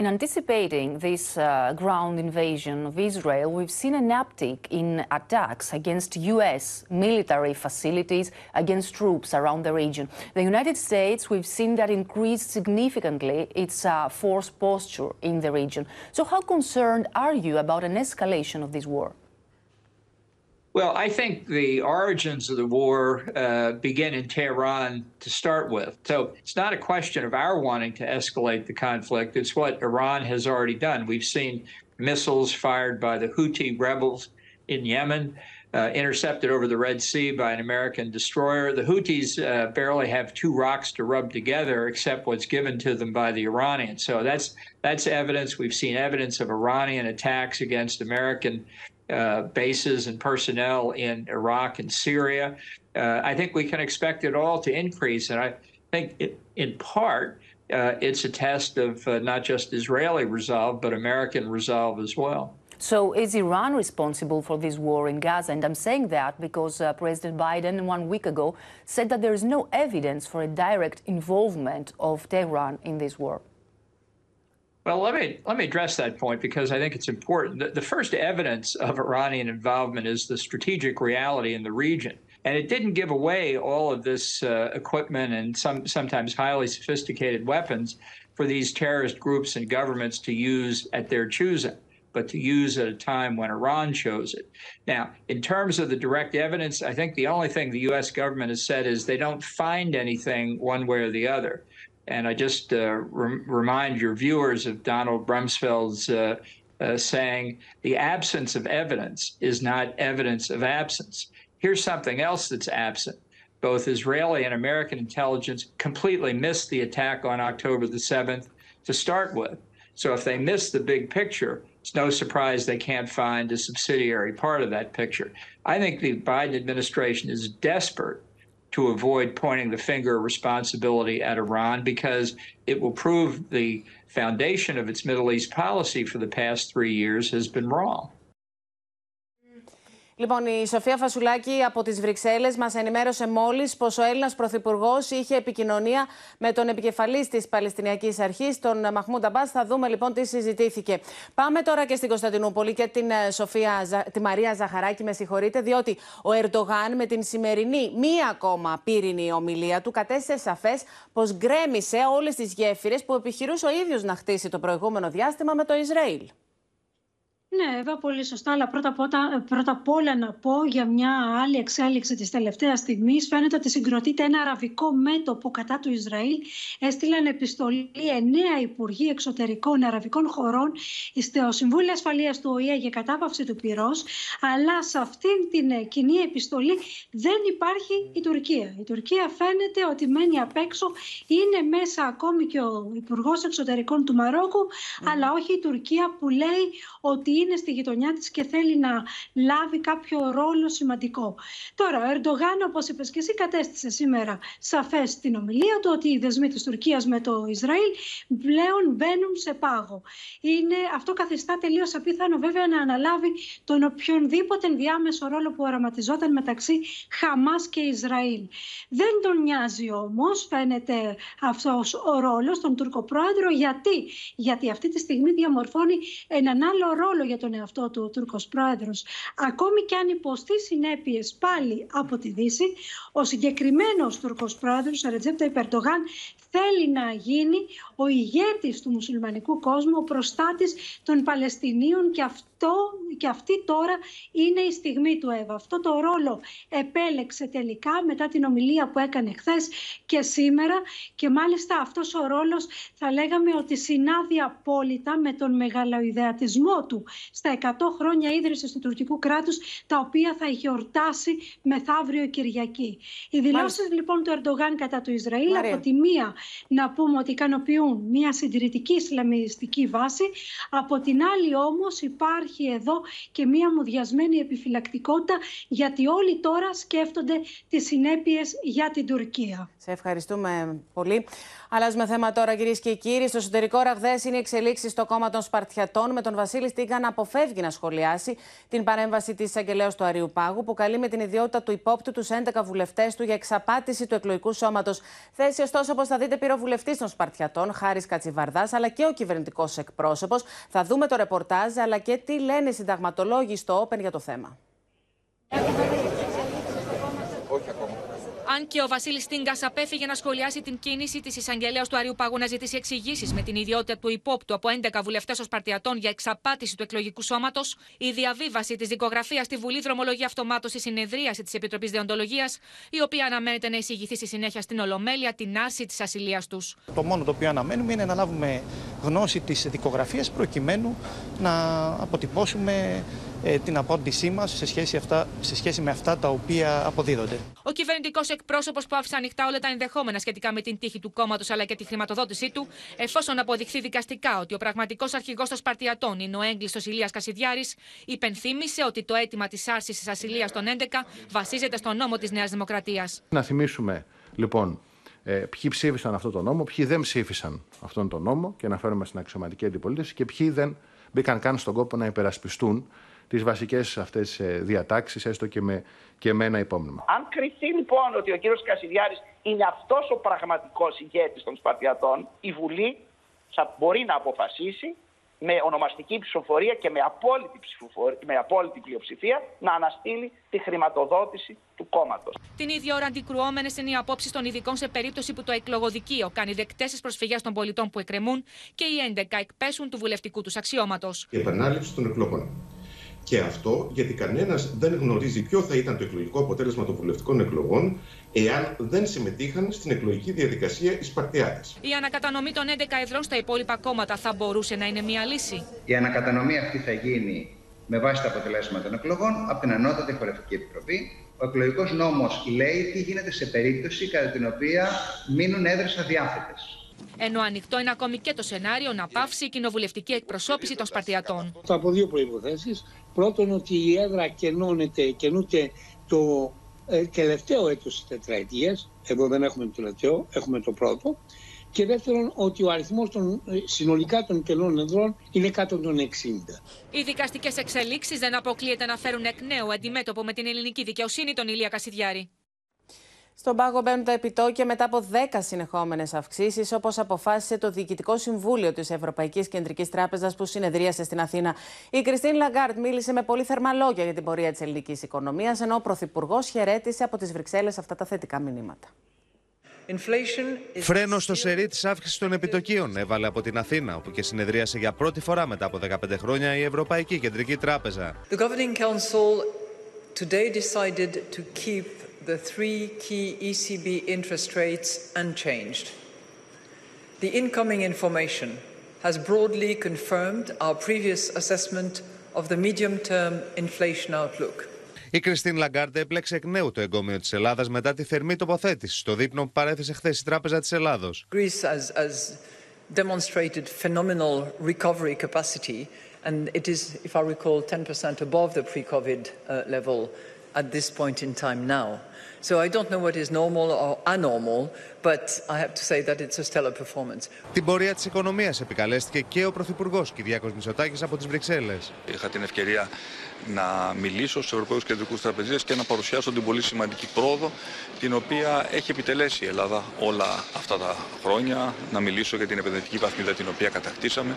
In anticipating this uh, ground invasion of Israel, we've seen an uptick in attacks against U.S. military facilities, against troops around the region. The United States, we've seen that increase significantly its uh, force posture in the region. So, how concerned are you about an escalation of this war? Well, I think the origins of the war uh, begin in Tehran to start with. So it's not a question of our wanting to escalate the conflict. It's what Iran has already done. We've seen missiles fired by the Houthi rebels in Yemen, uh, intercepted over the Red Sea by an American destroyer. The Houthis uh, barely have two rocks to rub together, except what's given to them by the Iranians. So that's that's evidence. We've seen evidence of Iranian attacks against American uh, bases and personnel in Iraq and Syria. Uh, I think we can expect it all to increase. And I think, it, in part, uh, it's a test of uh, not just Israeli resolve, but American resolve as well. So, is Iran responsible for this war in Gaza? And I'm saying that because uh, President Biden, one week ago, said that there is no evidence for a direct involvement of Tehran in this war. Well, let me let me address that point because I think it's important. The, the, first evidence of Iranian involvement is the strategic reality in the region, and it didn't give away all of this uh, equipment and some sometimes highly sophisticated weapons for these terrorist groups and governments to use at their choosing, but to use at a time when Iran chose it. Now, in terms of the direct evidence, I think the only thing the U.S. government has said is they don't find anything one way or the other. And I just uh, re- remind your viewers of Donald Rumsfeld's uh, uh, saying the absence of evidence is not evidence of absence. Here's something else that's absent. Both Israeli and American intelligence completely missed the attack on October the 7th to start with. So if they miss the big picture, it's no surprise they can't find a subsidiary part of that picture. I think the Biden administration is desperate to avoid pointing the finger of responsibility at Iran because it will prove the foundation of its Middle East policy for the past three years has been wrong. Λοιπόν, η Σοφία Φασουλάκη από τις Βρυξέλλες μας ενημέρωσε μόλις πως ο Έλληνας Πρωθυπουργός είχε επικοινωνία με τον επικεφαλής της Παλαιστινιακής Αρχής, τον Μαχμούντα Μπάς. Θα δούμε λοιπόν τι συζητήθηκε. Πάμε τώρα και στην Κωνσταντινούπολη και την ε, Σοφία, τη Μαρία Ζαχαράκη, με συγχωρείτε, διότι ο Ερντογάν με την σημερινή μία ακόμα πύρινη ομιλία του κατέστησε σαφές πως γκρέμισε όλες τις γέφυρες που επιχειρούσε ο ίδιος να χτίσει το προηγούμενο διάστημα με το Ισραήλ. Ναι, Εύα, πολύ σωστά. Αλλά πρώτα, πρώτα, πρώτα απ' όλα να πω για μια άλλη εξέλιξη της τελευταίας στιγμής. Φαίνεται ότι συγκροτείται ένα αραβικό μέτωπο κατά του Ισραήλ. Έστειλαν επιστολή εννέα υπουργοί εξωτερικών αραβικών χωρών στο Συμβούλιο Ασφαλείας του ΟΗΕ για κατάπαυση του πυρός. Αλλά σε αυτήν την κοινή επιστολή δεν υπάρχει η Τουρκία. Η Τουρκία φαίνεται ότι μένει απ' έξω. Είναι μέσα ακόμη και ο Υπουργός Εξωτερικών του Μαρόκου, αλλά όχι η Τουρκία που λέει ότι είναι στη γειτονιά της και θέλει να λάβει κάποιο ρόλο σημαντικό. Τώρα, ο Ερντογάν, όπως είπες και εσύ, κατέστησε σήμερα σαφές στην ομιλία του ότι οι δεσμοί της Τουρκίας με το Ισραήλ πλέον μπαίνουν σε πάγο. Είναι, αυτό καθιστά τελείως απίθανο βέβαια να αναλάβει τον οποιονδήποτε ενδιάμεσο ρόλο που οραματιζόταν μεταξύ Χαμάς και Ισραήλ. Δεν τον νοιάζει όμως, φαίνεται αυτός ο ρόλος, τον Τουρκοπρόεδρο, γιατί, γιατί αυτή τη στιγμή διαμορφώνει έναν άλλο ρόλο για τον εαυτό του ο Τούρκος πρόεδρος. Ακόμη και αν υποστεί συνέπειες πάλι από τη Δύση, ο συγκεκριμένος Τούρκος πρόεδρος, ο Ρετζέπτα Υπερτογάν, θέλει να γίνει ο ηγέτης του μουσουλμανικού κόσμου, ο προστάτης των Παλαιστινίων και αυτό και αυτή τώρα είναι η στιγμή του Εύα. Αυτό το ρόλο επέλεξε τελικά μετά την ομιλία που έκανε χθες και σήμερα και μάλιστα αυτός ο ρόλος θα λέγαμε ότι συνάδει απόλυτα με τον μεγαλοειδεατισμό του στα 100 χρόνια ίδρυσης του τουρκικού κράτους τα οποία θα γιορτάσει μεθαύριο Κυριακή. Οι δηλώσεις λοιπόν του Ερντογάν κατά του Ισραήλ Μαρία. από τη μία να πούμε ότι ικανοποιούν μια συντηρητική ισλαμιστική βάση από την άλλη όμως υπάρχει εδώ και μία μουδιασμένη επιφυλακτικότητα γιατί όλοι τώρα σκέφτονται τις συνέπειες για την Τουρκία. Σε ευχαριστούμε πολύ. Αλλάζουμε θέμα τώρα, κυρίες και κύριοι. Στο εσωτερικό ραγδαίες είναι εξελίξεις στο κόμμα των Σπαρτιατών, με τον Βασίλη Στίγκα να αποφεύγει να σχολιάσει την παρέμβαση της εισαγγελέα του Αριού Πάγου, που καλεί με την ιδιότητα του υπόπτου τους 11 βουλευτές του για εξαπάτηση του εκλογικού σώματος. Θέση, ωστόσο, όπως θα δείτε, πήρε ο βουλευτή των Σπαρτιατών, Χάρης Κατσιβαρδάς, αλλά και ο κυβερνητικός εκπρόσωπος. Θα δούμε το ρεπορτάζ, αλλά και τι λένε οι συνταγματολόγοι στο Open για το θέμα. Αν και ο Βασίλης Τίνκα απέφυγε να σχολιάσει την κίνηση της εισαγγελέα του Αριού Πάγου να ζητήσει εξηγήσεις με την ιδιότητα του υπόπτου από 11 βουλευτές ως παρτιατών για εξαπάτηση του εκλογικού σώματος, η διαβίβαση της δικογραφίας στη Βουλή δρομολογεί αυτομάτως η συνεδρίαση της Επιτροπής Δεοντολογίας, η οποία αναμένεται να εισηγηθεί στη συνέχεια στην Ολομέλεια την άρση της ασυλίας τους. Το μόνο το οποίο αναμένουμε είναι να λάβουμε γνώση της δικογραφίας προκειμένου να αποτυπώσουμε ε, την απόντησή μας σε, σχέση αυτά, σε σχέση με αυτά τα οποία αποδίδονται. Ο κυβερνητικός εκπρόσωπος που άφησε ανοιχτά όλα τα ενδεχόμενα σχετικά με την τύχη του κόμματος αλλά και τη χρηματοδότησή του, εφόσον αποδειχθεί δικαστικά ότι ο πραγματικός αρχηγός των Σπαρτιατών είναι ο έγκλειστος Ηλίας Κασιδιάρης, υπενθύμησε ότι το αίτημα της άρσης της ασυλίας των 11 βασίζεται στο νόμο της Νέας Δημοκρατίας. Να θυμίσουμε λοιπόν ε, ποιοι ψήφισαν αυτόν τον νόμο, ποιοι δεν ψήφισαν αυτόν τον νόμο και να φέρουμε στην αξιωματική αντιπολίτευση και ποιοι δεν μπήκαν καν στον κόπο να υπερασπιστούν τις βασικές αυτές διατάξεις, έστω και με, και με ένα υπόμνημα. Αν κριθεί λοιπόν ότι ο κύριος Κασιδιάρης είναι αυτός ο πραγματικός ηγέτης των Σπαρτιατών, η Βουλή θα μπορεί να αποφασίσει με ονομαστική ψηφοφορία και με απόλυτη, ψηφοφορία, με απόλυτη πλειοψηφία να αναστείλει τη χρηματοδότηση του κόμματος. Την ίδια ώρα αντικρουόμενες είναι οι απόψεις των ειδικών σε περίπτωση που το εκλογοδικείο κάνει δεκτές τις προσφυγές των πολιτών που εκκρεμούν και οι 11 εκπέσουν του βουλευτικού τους αξιώματος. Η επανάληψη των εκλογών. Και αυτό γιατί κανένας δεν γνωρίζει ποιο θα ήταν το εκλογικό αποτέλεσμα των βουλευτικών εκλογών εάν δεν συμμετείχαν στην εκλογική διαδικασία οι Σπαρτιάτες. Η ανακατανομή των 11 εδρών στα υπόλοιπα κόμματα θα μπορούσε να είναι μια λύση; Η ανακατανομή αυτή θα γίνει με βάση τα αποτελέσματα των εκλογών από την Ανώτατη Χορευτική Επιτροπή. Ο εκλογικός νόμος λέει τι γίνεται σε περίπτωση κατά την οποία μείνουν έδρες αδιάθετε. Ενώ ανοιχτό είναι ακόμη και το σενάριο να πάυσει η κοινοβουλευτική εκπροσώπηση των Σπαρτιατών. Από δύο προποθέσει. Πρώτον, ότι η έδρα κενώνεται, καινούται το ε, τελευταίο έτος της τετραετίας. Εδώ δεν έχουμε το τελευταίο, έχουμε το πρώτο. Και δεύτερον, ότι ο αριθμός των, ε, συνολικά των κενών εδρών είναι κάτω των 60. Οι δικαστικές εξελίξεις δεν αποκλείεται να φέρουν εκ νέου αντιμέτωπο με την ελληνική δικαιοσύνη τον Ηλία Κασιδιάρη. Στον πάγο μπαίνουν τα επιτόκια μετά από 10 συνεχόμενες αυξήσεις, όπως αποφάσισε το Διοικητικό Συμβούλιο της Ευρωπαϊκής Κεντρικής Τράπεζας που συνεδρίασε στην Αθήνα. Η Κριστίν Λαγκάρντ μίλησε με πολύ θερμά λόγια για την πορεία της ελληνικής οικονομίας, ενώ ο Πρωθυπουργός χαιρέτησε από τις Βρυξέλλες αυτά τα θετικά μηνύματα. Φρένο στο σερί της αύξησης των επιτοκίων έβαλε από την Αθήνα, όπου και συνεδρίασε για πρώτη φορά μετά από 15 χρόνια η Ευρωπαϊκή Κεντρική Τράπεζα. The Governing Council today decided to keep the three key ECB interest rates unchanged. The incoming information has broadly confirmed our previous assessment of the medium-term inflation outlook. Η Κριστίν Λαγκάρντε έπλεξε εκ νέου το εγκόμιο τη Ελλάδα μετά τη θερμή τοποθέτηση στο δείπνο που παρέθεσε χθε η Τράπεζα τη Ελλάδο. Greece has, has demonstrated phenomenal recovery capacity, and it is, if I recall, 10% above the pre-COVID uh, level at this point in time now. So I don't know what is normal or abnormal, but I have to say that it's a stellar performance. Την πορεία της οικονομίας επικαλέστηκε και ο Πρωθυπουργός Κυριάκος Μητσοτάκης από τις Βρυξέλλες. Είχα την ευκαιρία να μιλήσω στους Ευρωπαίους Κεντρικούς Τραπεζίες και να παρουσιάσω την πολύ σημαντική πρόοδο την οποία έχει επιτελέσει η Ελλάδα όλα αυτά τα χρόνια. Να μιλήσω για την επενδυτική βαθμίδα την οποία κατακτήσαμε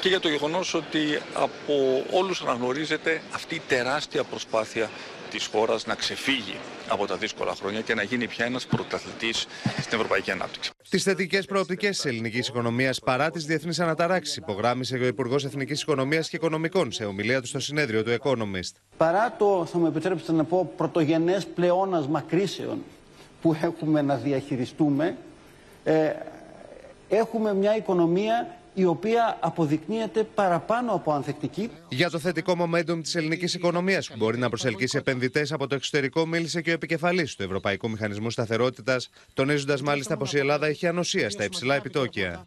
και για το γεγονός ότι από όλους αναγνωρίζεται αυτή η τεράστια προσπάθεια της χώρας να ξεφύγει από τα δύσκολα χρόνια και να γίνει πια ένας πρωταθλητής στην ευρωπαϊκή ανάπτυξη. Τις θετικές προοπτικές της ελληνικής οικονομίας παρά τις διεθνείς αναταράξεις, υπογράμμισε ο Υπουργός Εθνικής Οικονομίας και Οικονομικών σε ομιλία του στο συνέδριο του Economist. Παρά το, θα μου επιτρέψετε να πω, πρωτογενές πλεόνασμα κρίσεων που έχουμε να διαχειριστούμε, ε, έχουμε μια οικονομία η οποία αποδεικνύεται παραπάνω από ανθεκτική. Για το θετικό momentum της ελληνικής οικονομίας που μπορεί να προσελκύσει επενδυτές από το εξωτερικό, μίλησε και ο επικεφαλής του Ευρωπαϊκού Μηχανισμού Σταθερότητας, τονίζοντας μάλιστα πως η Ελλάδα έχει ανοσία στα υψηλά επιτόκια.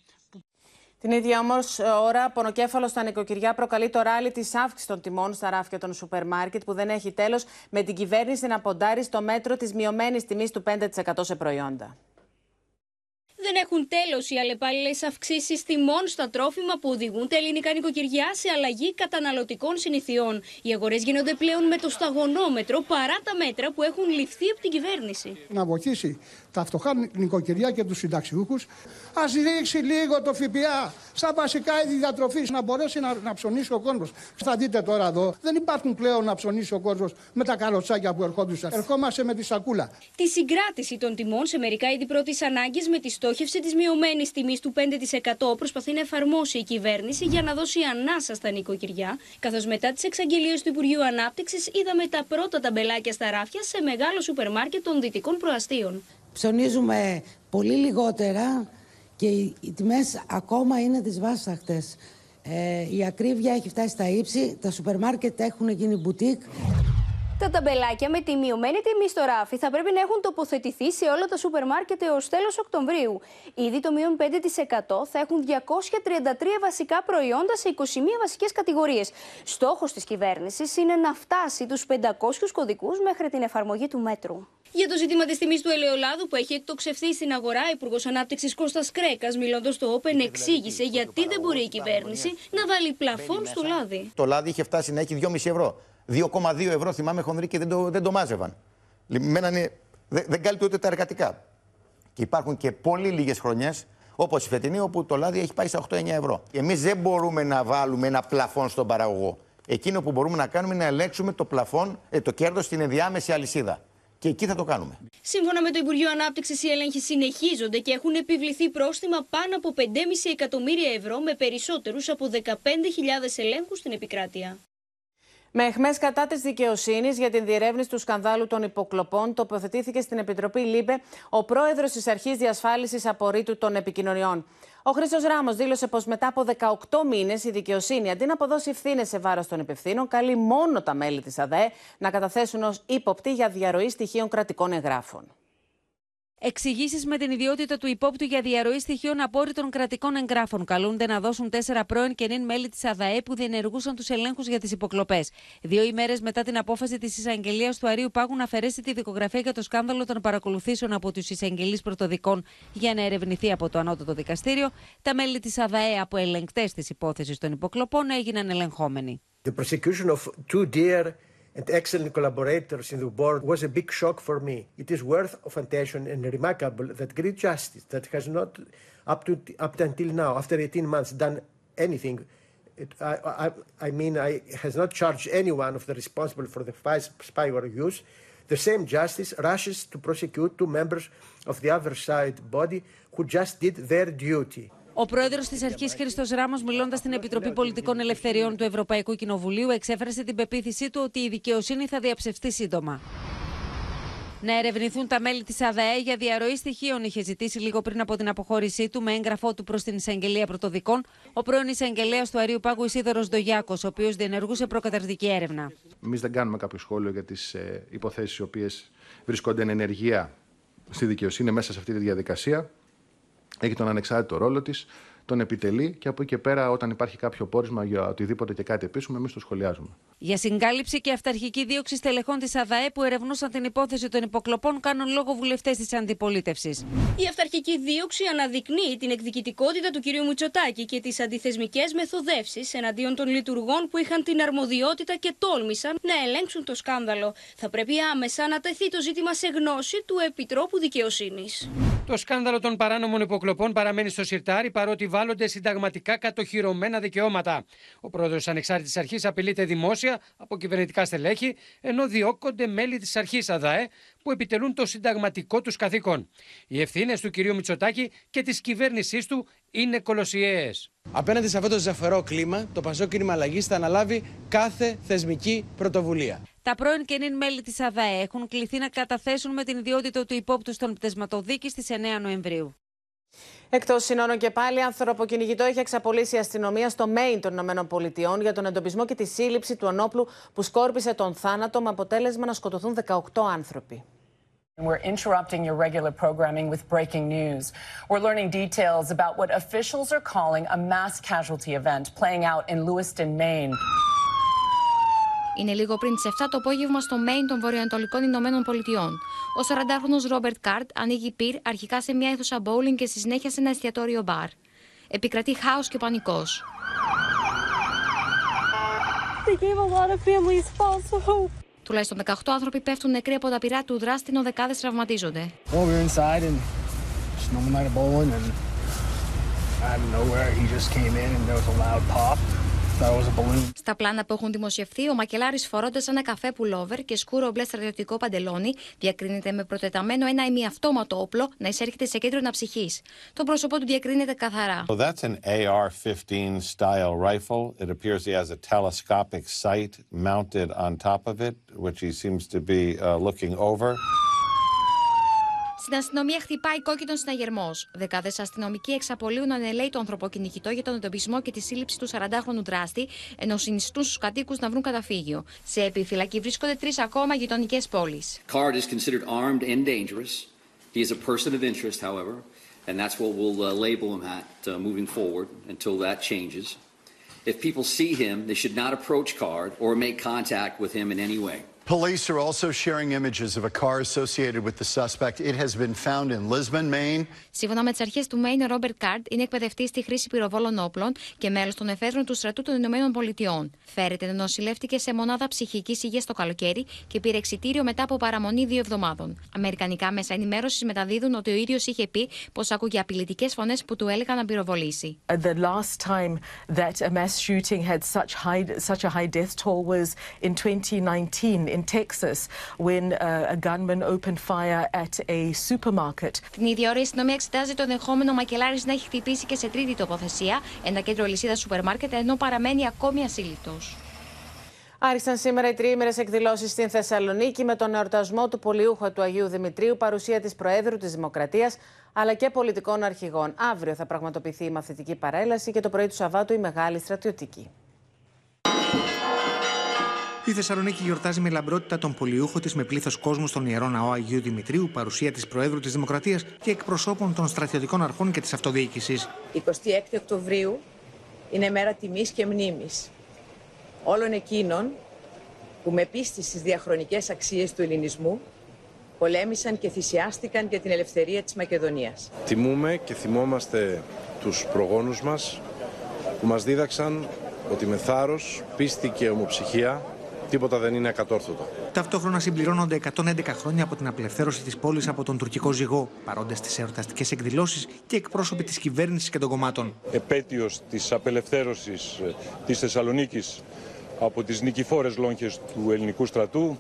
Την ίδια όμως ώρα, πονοκέφαλος στα νοικοκυριά προκαλεί το ράλι της αύξησης των τιμών στα ράφια των σούπερ μάρκετ που δεν έχει τέλος, με την κυβέρνηση να ποντάρει στο μέτρο της μειωμένης τιμής του 5% σε προϊόντα. Δεν έχουν τέλος οι αλλεπάλληλες αυξήσεις τιμών στα τρόφιμα που οδηγούν τα ελληνικά νοικοκυριά σε αλλαγή καταναλωτικών συνηθιών. Οι αγορές γίνονται πλέον με το σταγονόμετρο παρά τα μέτρα που έχουν ληφθεί από την κυβέρνηση. Να βοηθήσει τα φτωχά νοικοκυριά και τους συνταξιούχους. Α ρίξει λίγο το ΦΠΑ στα βασικά είδη διατροφής να μπορέσει να, να ψωνίσει ο κόσμος. Θα δείτε τώρα εδώ, δεν υπάρχουν πλέον να ψωνίσει ο κόσμος με τα καλοτσάκια που ερχόντουσαν. Ερχόμαστε με τη σακούλα. Τη συγκράτηση των τιμών σε μερικά είδη πρώτης ανάγκης με τη στόχευση της μειωμένης τιμής του 5% προσπαθεί να εφαρμόσει η κυβέρνηση για να δώσει ανάσα στα νοικοκυριά, καθώς μετά τις εξαγγελίες του Υπουργείου Ανάπτυξης είδαμε τα πρώτα ταμπελάκια στα ράφια σε μεγάλο σούπερ μάρκετ των δυτικών προαστίων. Ψωνίζουμε πολύ λιγότερα και οι τιμές ακόμα είναι δυσβάσταχτες. Ε, η ακρίβεια έχει φτάσει στα ύψη, τα σούπερ μάρκετ έχουν γίνει μπουτίκ. Τα ταμπελάκια με τη μειωμένη τιμή στο ράφι θα πρέπει να έχουν τοποθετηθεί σε όλα τα σούπερ μάρκετ έως τέλος Οκτωβρίου. Ήδη το μείον 5% θα έχουν 233 βασικά προϊόντα σε 21 βασικές κατηγορίες. Στόχος της κυβέρνησης είναι να φτάσει τους 500 κωδικούς μέχρι την εφαρμογή του μέτρου. Για το ζήτημα της τιμής του ελαιολάδου που έχει εκτοξευθεί στην αγορά, ο Υπουργός Ανάπτυξης Κώστας Κρέκας, μιλώντας στο Open, εξήγησε γιατί δεν μπορεί η κυβέρνηση να βάλει πλαφόν στο λάδι. Το λάδι είχε φτάσει να έχει 2,5 ευρώ. 2,2 ευρώ θυμάμαι χονδρή και δεν το, δεν το μάζευαν. Μένανε, δεν, δεν κάλυπτε ούτε τα εργατικά. Και υπάρχουν και πολύ λίγες χρονιές, όπως η φετινή, όπου το λάδι έχει πάει στα 8-9 ευρώ. Εμείς δεν μπορούμε να βάλουμε ένα πλαφόν στον παραγωγό. Εκείνο που μπορούμε να κάνουμε είναι να ελέγξουμε το πλαφόν, ε, το κέρδος στην ενδιάμεση αλυσίδα. Και εκεί θα το κάνουμε. Σύμφωνα με το Υπουργείο Ανάπτυξης, οι έλεγχοι συνεχίζονται και έχουν επιβληθεί πρόστιμα πάνω από 5,5 εκατομμύρια ευρώ με περισσότερους από 15.000 ελέγχους στην επικράτεια. Με αιχμές κατά της δικαιοσύνης για την διερεύνηση του σκανδάλου των υποκλοπών, τοποθετήθηκε στην Επιτροπή LIBE ο πρόεδρος της Αρχής Διασφάλισης Απορρήτου των Επικοινωνιών. Ο Χρήστος Ράμμος δήλωσε πως μετά από 18 μήνες η δικαιοσύνη, αντί να αποδώσει ευθύνες σε βάρος των υπευθύνων, καλεί μόνο τα μέλη της ΑΔΑΕ να καταθέσουν ως ύποπτοι για διαρροή στοιχείων κρατικών εγγράφων. Εξηγήσεις με την ιδιότητα του υπόπτου για διαρροή στοιχείων απόρρητων κρατικών εγγράφων καλούνται να δώσουν τέσσερα πρώην και νυν μέλη της ΑΔΑΕ που διενεργούσαν τους ελέγχους για τις υποκλοπές. Δύο ημέρες μετά την απόφαση της εισαγγελίας του Αρίου Πάγου να αφαιρέσει τη δικογραφία για το σκάνδαλο των παρακολουθήσεων από τους εισαγγελείς πρωτοδικών για να ερευνηθεί από το Ανώτατο Δικαστήριο, τα μέλη της ΑΔΑΕ από ελεγκτές της υπόθεσης των υποκλοπών έγιναν ελεγχόμενοι. The prosecution of two dear and excellent collaborators in the board was a big shock for me. It is worth of attention and remarkable that great justice that has not up to up until now, after 18 months, done anything. It, I, I, I mean, I has not charged anyone of the responsible for the spyware use. The same justice rushes to prosecute two members of the other side body who just did their duty. Ο πρόεδρος της Αρχής Χρήστος Ράμος, μιλώντας στην Επιτροπή Πολιτικών Ελευθεριών του Ευρωπαϊκού Κοινοβουλίου, εξέφρασε την πεποίθησή του ότι η δικαιοσύνη θα διαψευστεί σύντομα. Να ερευνηθούν τα μέλη της ΑΔΑΕ για διαρροή στοιχείων είχε ζητήσει λίγο πριν από την αποχώρησή του με έγγραφό του προς την εισαγγελία πρωτοδικών ο πρώην εισαγγελέας του Αρίου Πάγου Ισίδωρο Ντογιάκο, ο οποίος διενεργούσε προκαταρκτική έρευνα. Εμείς δεν κάνουμε κάποιο σχόλιο για τις ε, υποθέσεις οι οποίες βρίσκονται εν ενεργεία στη δικαιοσύνη μέσα σε αυτή τη διαδικασία έχει τον ανεξάρτητο ρόλο της, τον επιτελεί και από εκεί και πέρα, όταν υπάρχει κάποιο πόρισμα για οτιδήποτε και κάτι επίσημο, εμείς το σχολιάζουμε. Για συγκάλυψη και αυταρχική δίωξη στελεχών της ΑΔΑΕ που ερευνούσαν την υπόθεση των υποκλοπών, κάνουν λόγο βουλευτές της αντιπολίτευσης. Η αυταρχική δίωξη αναδεικνύει την εκδικητικότητα του κ. Μουτσοτάκη και τις αντιθεσμικές μεθοδεύσεις εναντίον των λειτουργών που είχαν την αρμοδιότητα και τόλμησαν να ελέγξουν το σκάνδαλο. Θα πρέπει άμεσα να τεθεί το ζήτημα σε γνώση του Επιτρόπου Δικαιοσύνης. Το σκάνδαλο των παράνομων υποκλοπών παραμένει στο σιρτάρι παρότι βάλλονται συνταγματικά κατοχυρωμένα δικαιώματα. Ο πρόεδρος Ανεξάρτητης Αρχής απειλείται δημόσια από κυβερνητικά στελέχη, ενώ διώκονται μέλη της Αρχής ΑΔΑΕ που επιτελούν το συνταγματικό τους καθήκον. Οι ευθύνες του κυρίου Μητσοτάκη και της κυβέρνησής του είναι κολοσιαίες. Απέναντι σε αυτό το ζευγαρό κλίμα, το Πασό Κίνημα Αλλαγής θα αναλάβει κάθε θεσμική πρωτοβουλία. Τα πρώην και νυν μέλη της ΑΔΑΕ έχουν κληθεί να καταθέσουν με την ιδιότητα του υπόπτου στον πτεσματοδίκη στις 9 Νοεμβρίου. Εκτός συνόρων και πάλι, ανθρωποκυνηγητό έχει εξαπολύσει η αστυνομία στο Μέιν των ΗΠΑ για τον εντοπισμό και τη σύλληψη του ανόπλου που σκόρπισε τον θάνατο με αποτέλεσμα να σκοτωθούν 18 άνθρωποι. We're interrupting your regular programming with breaking news. We're learning details about what officials are calling a mass casualty event playing out in Lewiston, Maine. Είναι λίγο πριν τις 7 το απόγευμα στο Μέιν των Βορειοανατολικών Ηνωμένων Πολιτειών. Ο 40χρονος Ρόμπερτ Κάρτ ανοίγει πυρ αρχικά σε μια αίθουσα bowling και στη συνέχεια σε ένα εστιατόριο μπαρ. Επικρατεί χάος και πανικός. Τουλάχιστον 18 άνθρωποι πέφτουν νεκροί από τα πυρά του δράστη, ενώ δεκάδες τραυματίζονται. Well, we were inside and just normal night of bowling and out of nowhere he just came in and there was a loud pop. Στα πλάνα που έχουν δημοσιευθεί, ο Μακελάρης φορώντας ένα καφέ πουλόβερ και σκούρο μπλε στρατιωτικό παντελόνι, διακρίνεται με προτεταμένο ένα ημιαυτόματο όπλο να εισέρχεται σε κέντρο αναψυχής. Το πρόσωπό του διακρίνεται καθαρά. So that's an AR-15 style rifle. It appears he has a telescopic sight mounted on top of it, which he seems to be uh, looking over. Στην αστυνομία χτυπάει κόκκινο συναγερμός. Δεκάδες αστυνομικοί εξαπολύουν ανελαίει το ανθρωποκυνηγητό για τον εντοπισμό και τη σύλληψη του 40χρονου δράστη, ενώ συνιστούν στους κατοίκους να βρουν καταφύγιο. Σε επιφυλακή βρίσκονται τρεις ακόμα γειτονικές πόλεις. Card is considered armed and dangerous. He is a person of interest, however, and that's what we'll uh, label him at uh, moving forward until that changes. If people see him, they should not approach Card or make contact with him in any way. Police are also sharing images of a car associated with the suspect. It has been found in Lisbon, Maine. Σύμφωνα με τις αρχές του Maine, ο Ρόμπερτ Κάρντ είναι εκπαιδευτή στη χρήση πυροβόλων όπλων και μέλος των εφέδρων του στρατού των Ηνωμένων Πολιτειών. Φέρεται νοσηλεύτηκε σε μονάδα ψυχικής υγείας το καλοκαίρι και πήρε εξητήριο μετά από παραμονή δύο εβδομάδων. Αμερικανικά μέσα ενημέρωσης μεταδίδουν ότι ο ίδιος είχε πει πως άκουγε απειλητικές φωνές που του έλεγαν να πυροβολήσει. The last time that a mass shooting had such high such a high death toll was in 2019 in Texas when uh, a gunman opened fire at a supermarket. Την ίδια ώρα η αστυνομία εξετάζει το ενδεχόμενο Μακελάρη να έχει χτυπήσει και σε τρίτη τοποθεσία, ένα κέντρο λυσίδα σούπερ μάρκετ, ενώ παραμένει ακόμη ασύλληπτος. Άρχισαν σήμερα οι τριήμερες εκδηλώσεις στην Θεσσαλονίκη με τον εορτασμό του πολιούχου του Αγίου Δημητρίου, παρουσία της Προέδρου της Δημοκρατίας αλλά και πολιτικών αρχηγών. Αύριο θα πραγματοποιηθεί η μαθητική παρέλαση και το πρωί του Σαββάτου η μεγάλη στρατιωτική. Η Θεσσαλονίκη γιορτάζει με λαμπρότητα τον πολιούχο της με πλήθος κόσμου στον ιερό ναό Αγίου Δημητρίου, παρουσία της Προέδρου της Δημοκρατίας και εκπροσώπων των στρατιωτικών αρχών και της αυτοδιοίκησης. 26 Οκτωβρίου είναι μέρα τιμής και μνήμης όλων εκείνων που με πίστη στις διαχρονικές αξίες του ελληνισμού πολέμησαν και θυσιάστηκαν για την ελευθερία της Μακεδονίας. Τιμούμε και θυμόμαστε τους προγόνους μας που μας δίδαξαν ότι με θάρρος, πίστη και ομοψυχία τίποτα δεν είναι ακατόρθωτο. Ταυτόχρονα συμπληρώνονται 111 χρόνια από την απελευθέρωση της πόλης από τον τουρκικό ζυγό, παρόντες στι εορταστικές εκδηλώσεις και εκπρόσωποι της κυβέρνησης και των κομμάτων. Επέτειος της απελευθέρωσης της Θεσσαλονίκης από τις νικηφόρες λόγχες του ελληνικού στρατού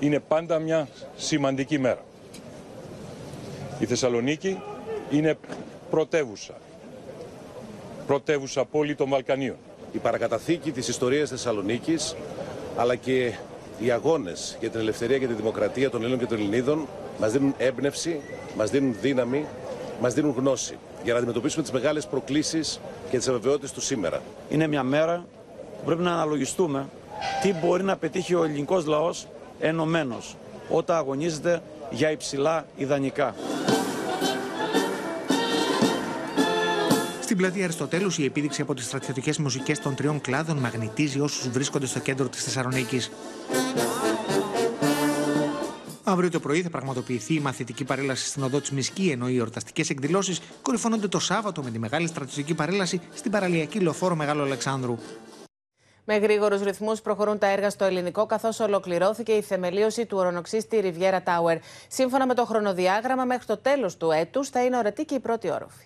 είναι πάντα μια σημαντική μέρα. Η Θεσσαλονίκη είναι πρωτεύουσα, πρωτεύουσα πόλη των Βαλκανίων. Η παρακαταθήκη της ιστορίας Θεσσαλονίκης αλλά και οι αγώνες για την ελευθερία και τη δημοκρατία των Ελλήνων και των Ελληνίδων μας δίνουν έμπνευση, μας δίνουν δύναμη, μας δίνουν γνώση για να αντιμετωπίσουμε τις μεγάλες προκλήσεις και τις αβεβαιότητες του σήμερα. Είναι μια μέρα που πρέπει να αναλογιστούμε τι μπορεί να πετύχει ο ελληνικός λαός ενωμένος όταν αγωνίζεται για υψηλά ιδανικά. Στην πλατεία Αριστοτέλους, η επίδειξη από τις στρατιωτικές μουσικές των τριών κλάδων μαγνητίζει όσους βρίσκονται στο κέντρο της Θεσσαλονίκης. Αύριο το πρωί θα πραγματοποιηθεί η μαθητική παρέλαση στην οδό της Μισκή, ενώ οι εορταστικές εκδηλώσεις κορυφώνονται το Σάββατο με τη μεγάλη στρατιωτική παρέλαση στην παραλιακή λεωφόρο Μεγάλο Αλεξάνδρου. Με γρήγορους ρυθμούς προχωρούν τα έργα στο ελληνικό, καθώς ολοκληρώθηκε η θεμελίωση του ουρανοξύστη Riviera Tower. Σύμφωνα με το χρονοδιάγραμμα, μέχρι το τέλος του έτους θα είναι ορατή και η πρώτη όροφη.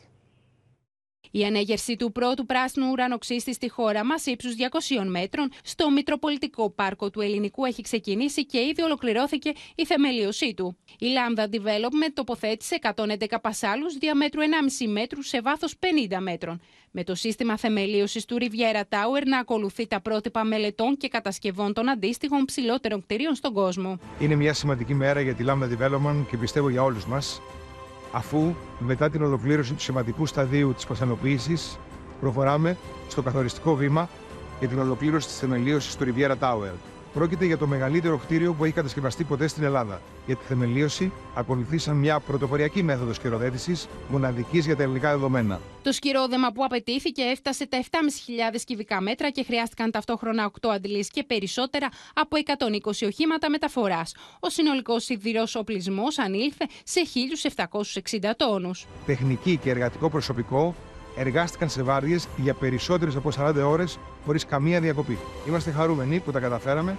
Η ανέγερση του πρώτου πράσινου ουρανοξύστη στη χώρα μας ύψους 200 μέτρων στο Μητροπολιτικό Πάρκο του Ελληνικού έχει ξεκινήσει και ήδη ολοκληρώθηκε η θεμελίωσή του. Η Lambda Development τοποθέτησε 111 πασάλους διαμέτρου 1,5 μέτρου σε βάθος 50 μέτρων. Με το σύστημα θεμελίωσης του Riviera Tower να ακολουθεί τα πρότυπα μελετών και κατασκευών των αντίστοιχων ψηλότερων κτηρίων στον κόσμο. Είναι μια σημαντική μέρα για τη Lambda Development και πιστεύω για όλους μας αφού μετά την ολοκλήρωση του σημαντικού σταδίου της πασανοποίησης προχωράμε στο καθοριστικό βήμα για την ολοκλήρωση της θεμελίωσης του Riviera Tower. Πρόκειται για το μεγαλύτερο κτίριο που έχει κατασκευαστεί ποτέ στην Ελλάδα. Για τη θεμελίωση ακολουθήσαν μια πρωτοποριακή μέθοδος σκυροδέτηση, μοναδικής για τα ελληνικά δεδομένα. Το σκυρόδεμα που απαιτήθηκε έφτασε τα 7.500 κυβικά μέτρα και χρειάστηκαν ταυτόχρονα 8 αντλήσει και περισσότερα από 120 οχήματα μεταφοράς. Ο συνολικός σιδηρός οπλισμός ανήλθε σε 1.760 τόνους. Τεχνική και εργατικό προσωπικό εργάστηκαν σε βάρδιες για περισσότερες από 40 ώρες χωρίς καμία διακοπή. Είμαστε χαρούμενοι που τα καταφέραμε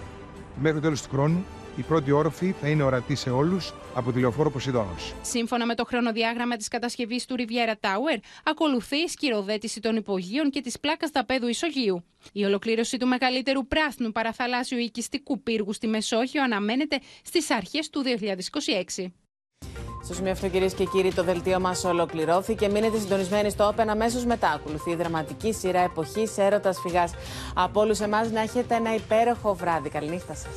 Μέχρι το τέλος του χρόνου, η πρώτη όροφη θα είναι ορατή σε όλους από τη λεωφόρο Ποσειδόνο. Σύμφωνα με το χρονοδιάγραμμα της κατασκευής του Riviera Tower, ακολουθεί η σκυροδέτηση των υπογείων και της πλάκας ταπέδου Ισογείου. Η ολοκλήρωση του μεγαλύτερου πράσινου παραθαλάσσιου οικιστικού πύργου στη Μεσόγειο αναμένεται στις αρχές του 2026. Στο σημείο αυτό, κυρίες και κύριοι, το δελτίο μας ολοκληρώθηκε. Μείνετε συντονισμένοι στο Open. Αμέσως μετά ακολουθεί η δραματική σειρά εποχής έρωτας φυγάς. Από όλους εμάς να έχετε ένα υπέροχο βράδυ. Καληνύχτα σας.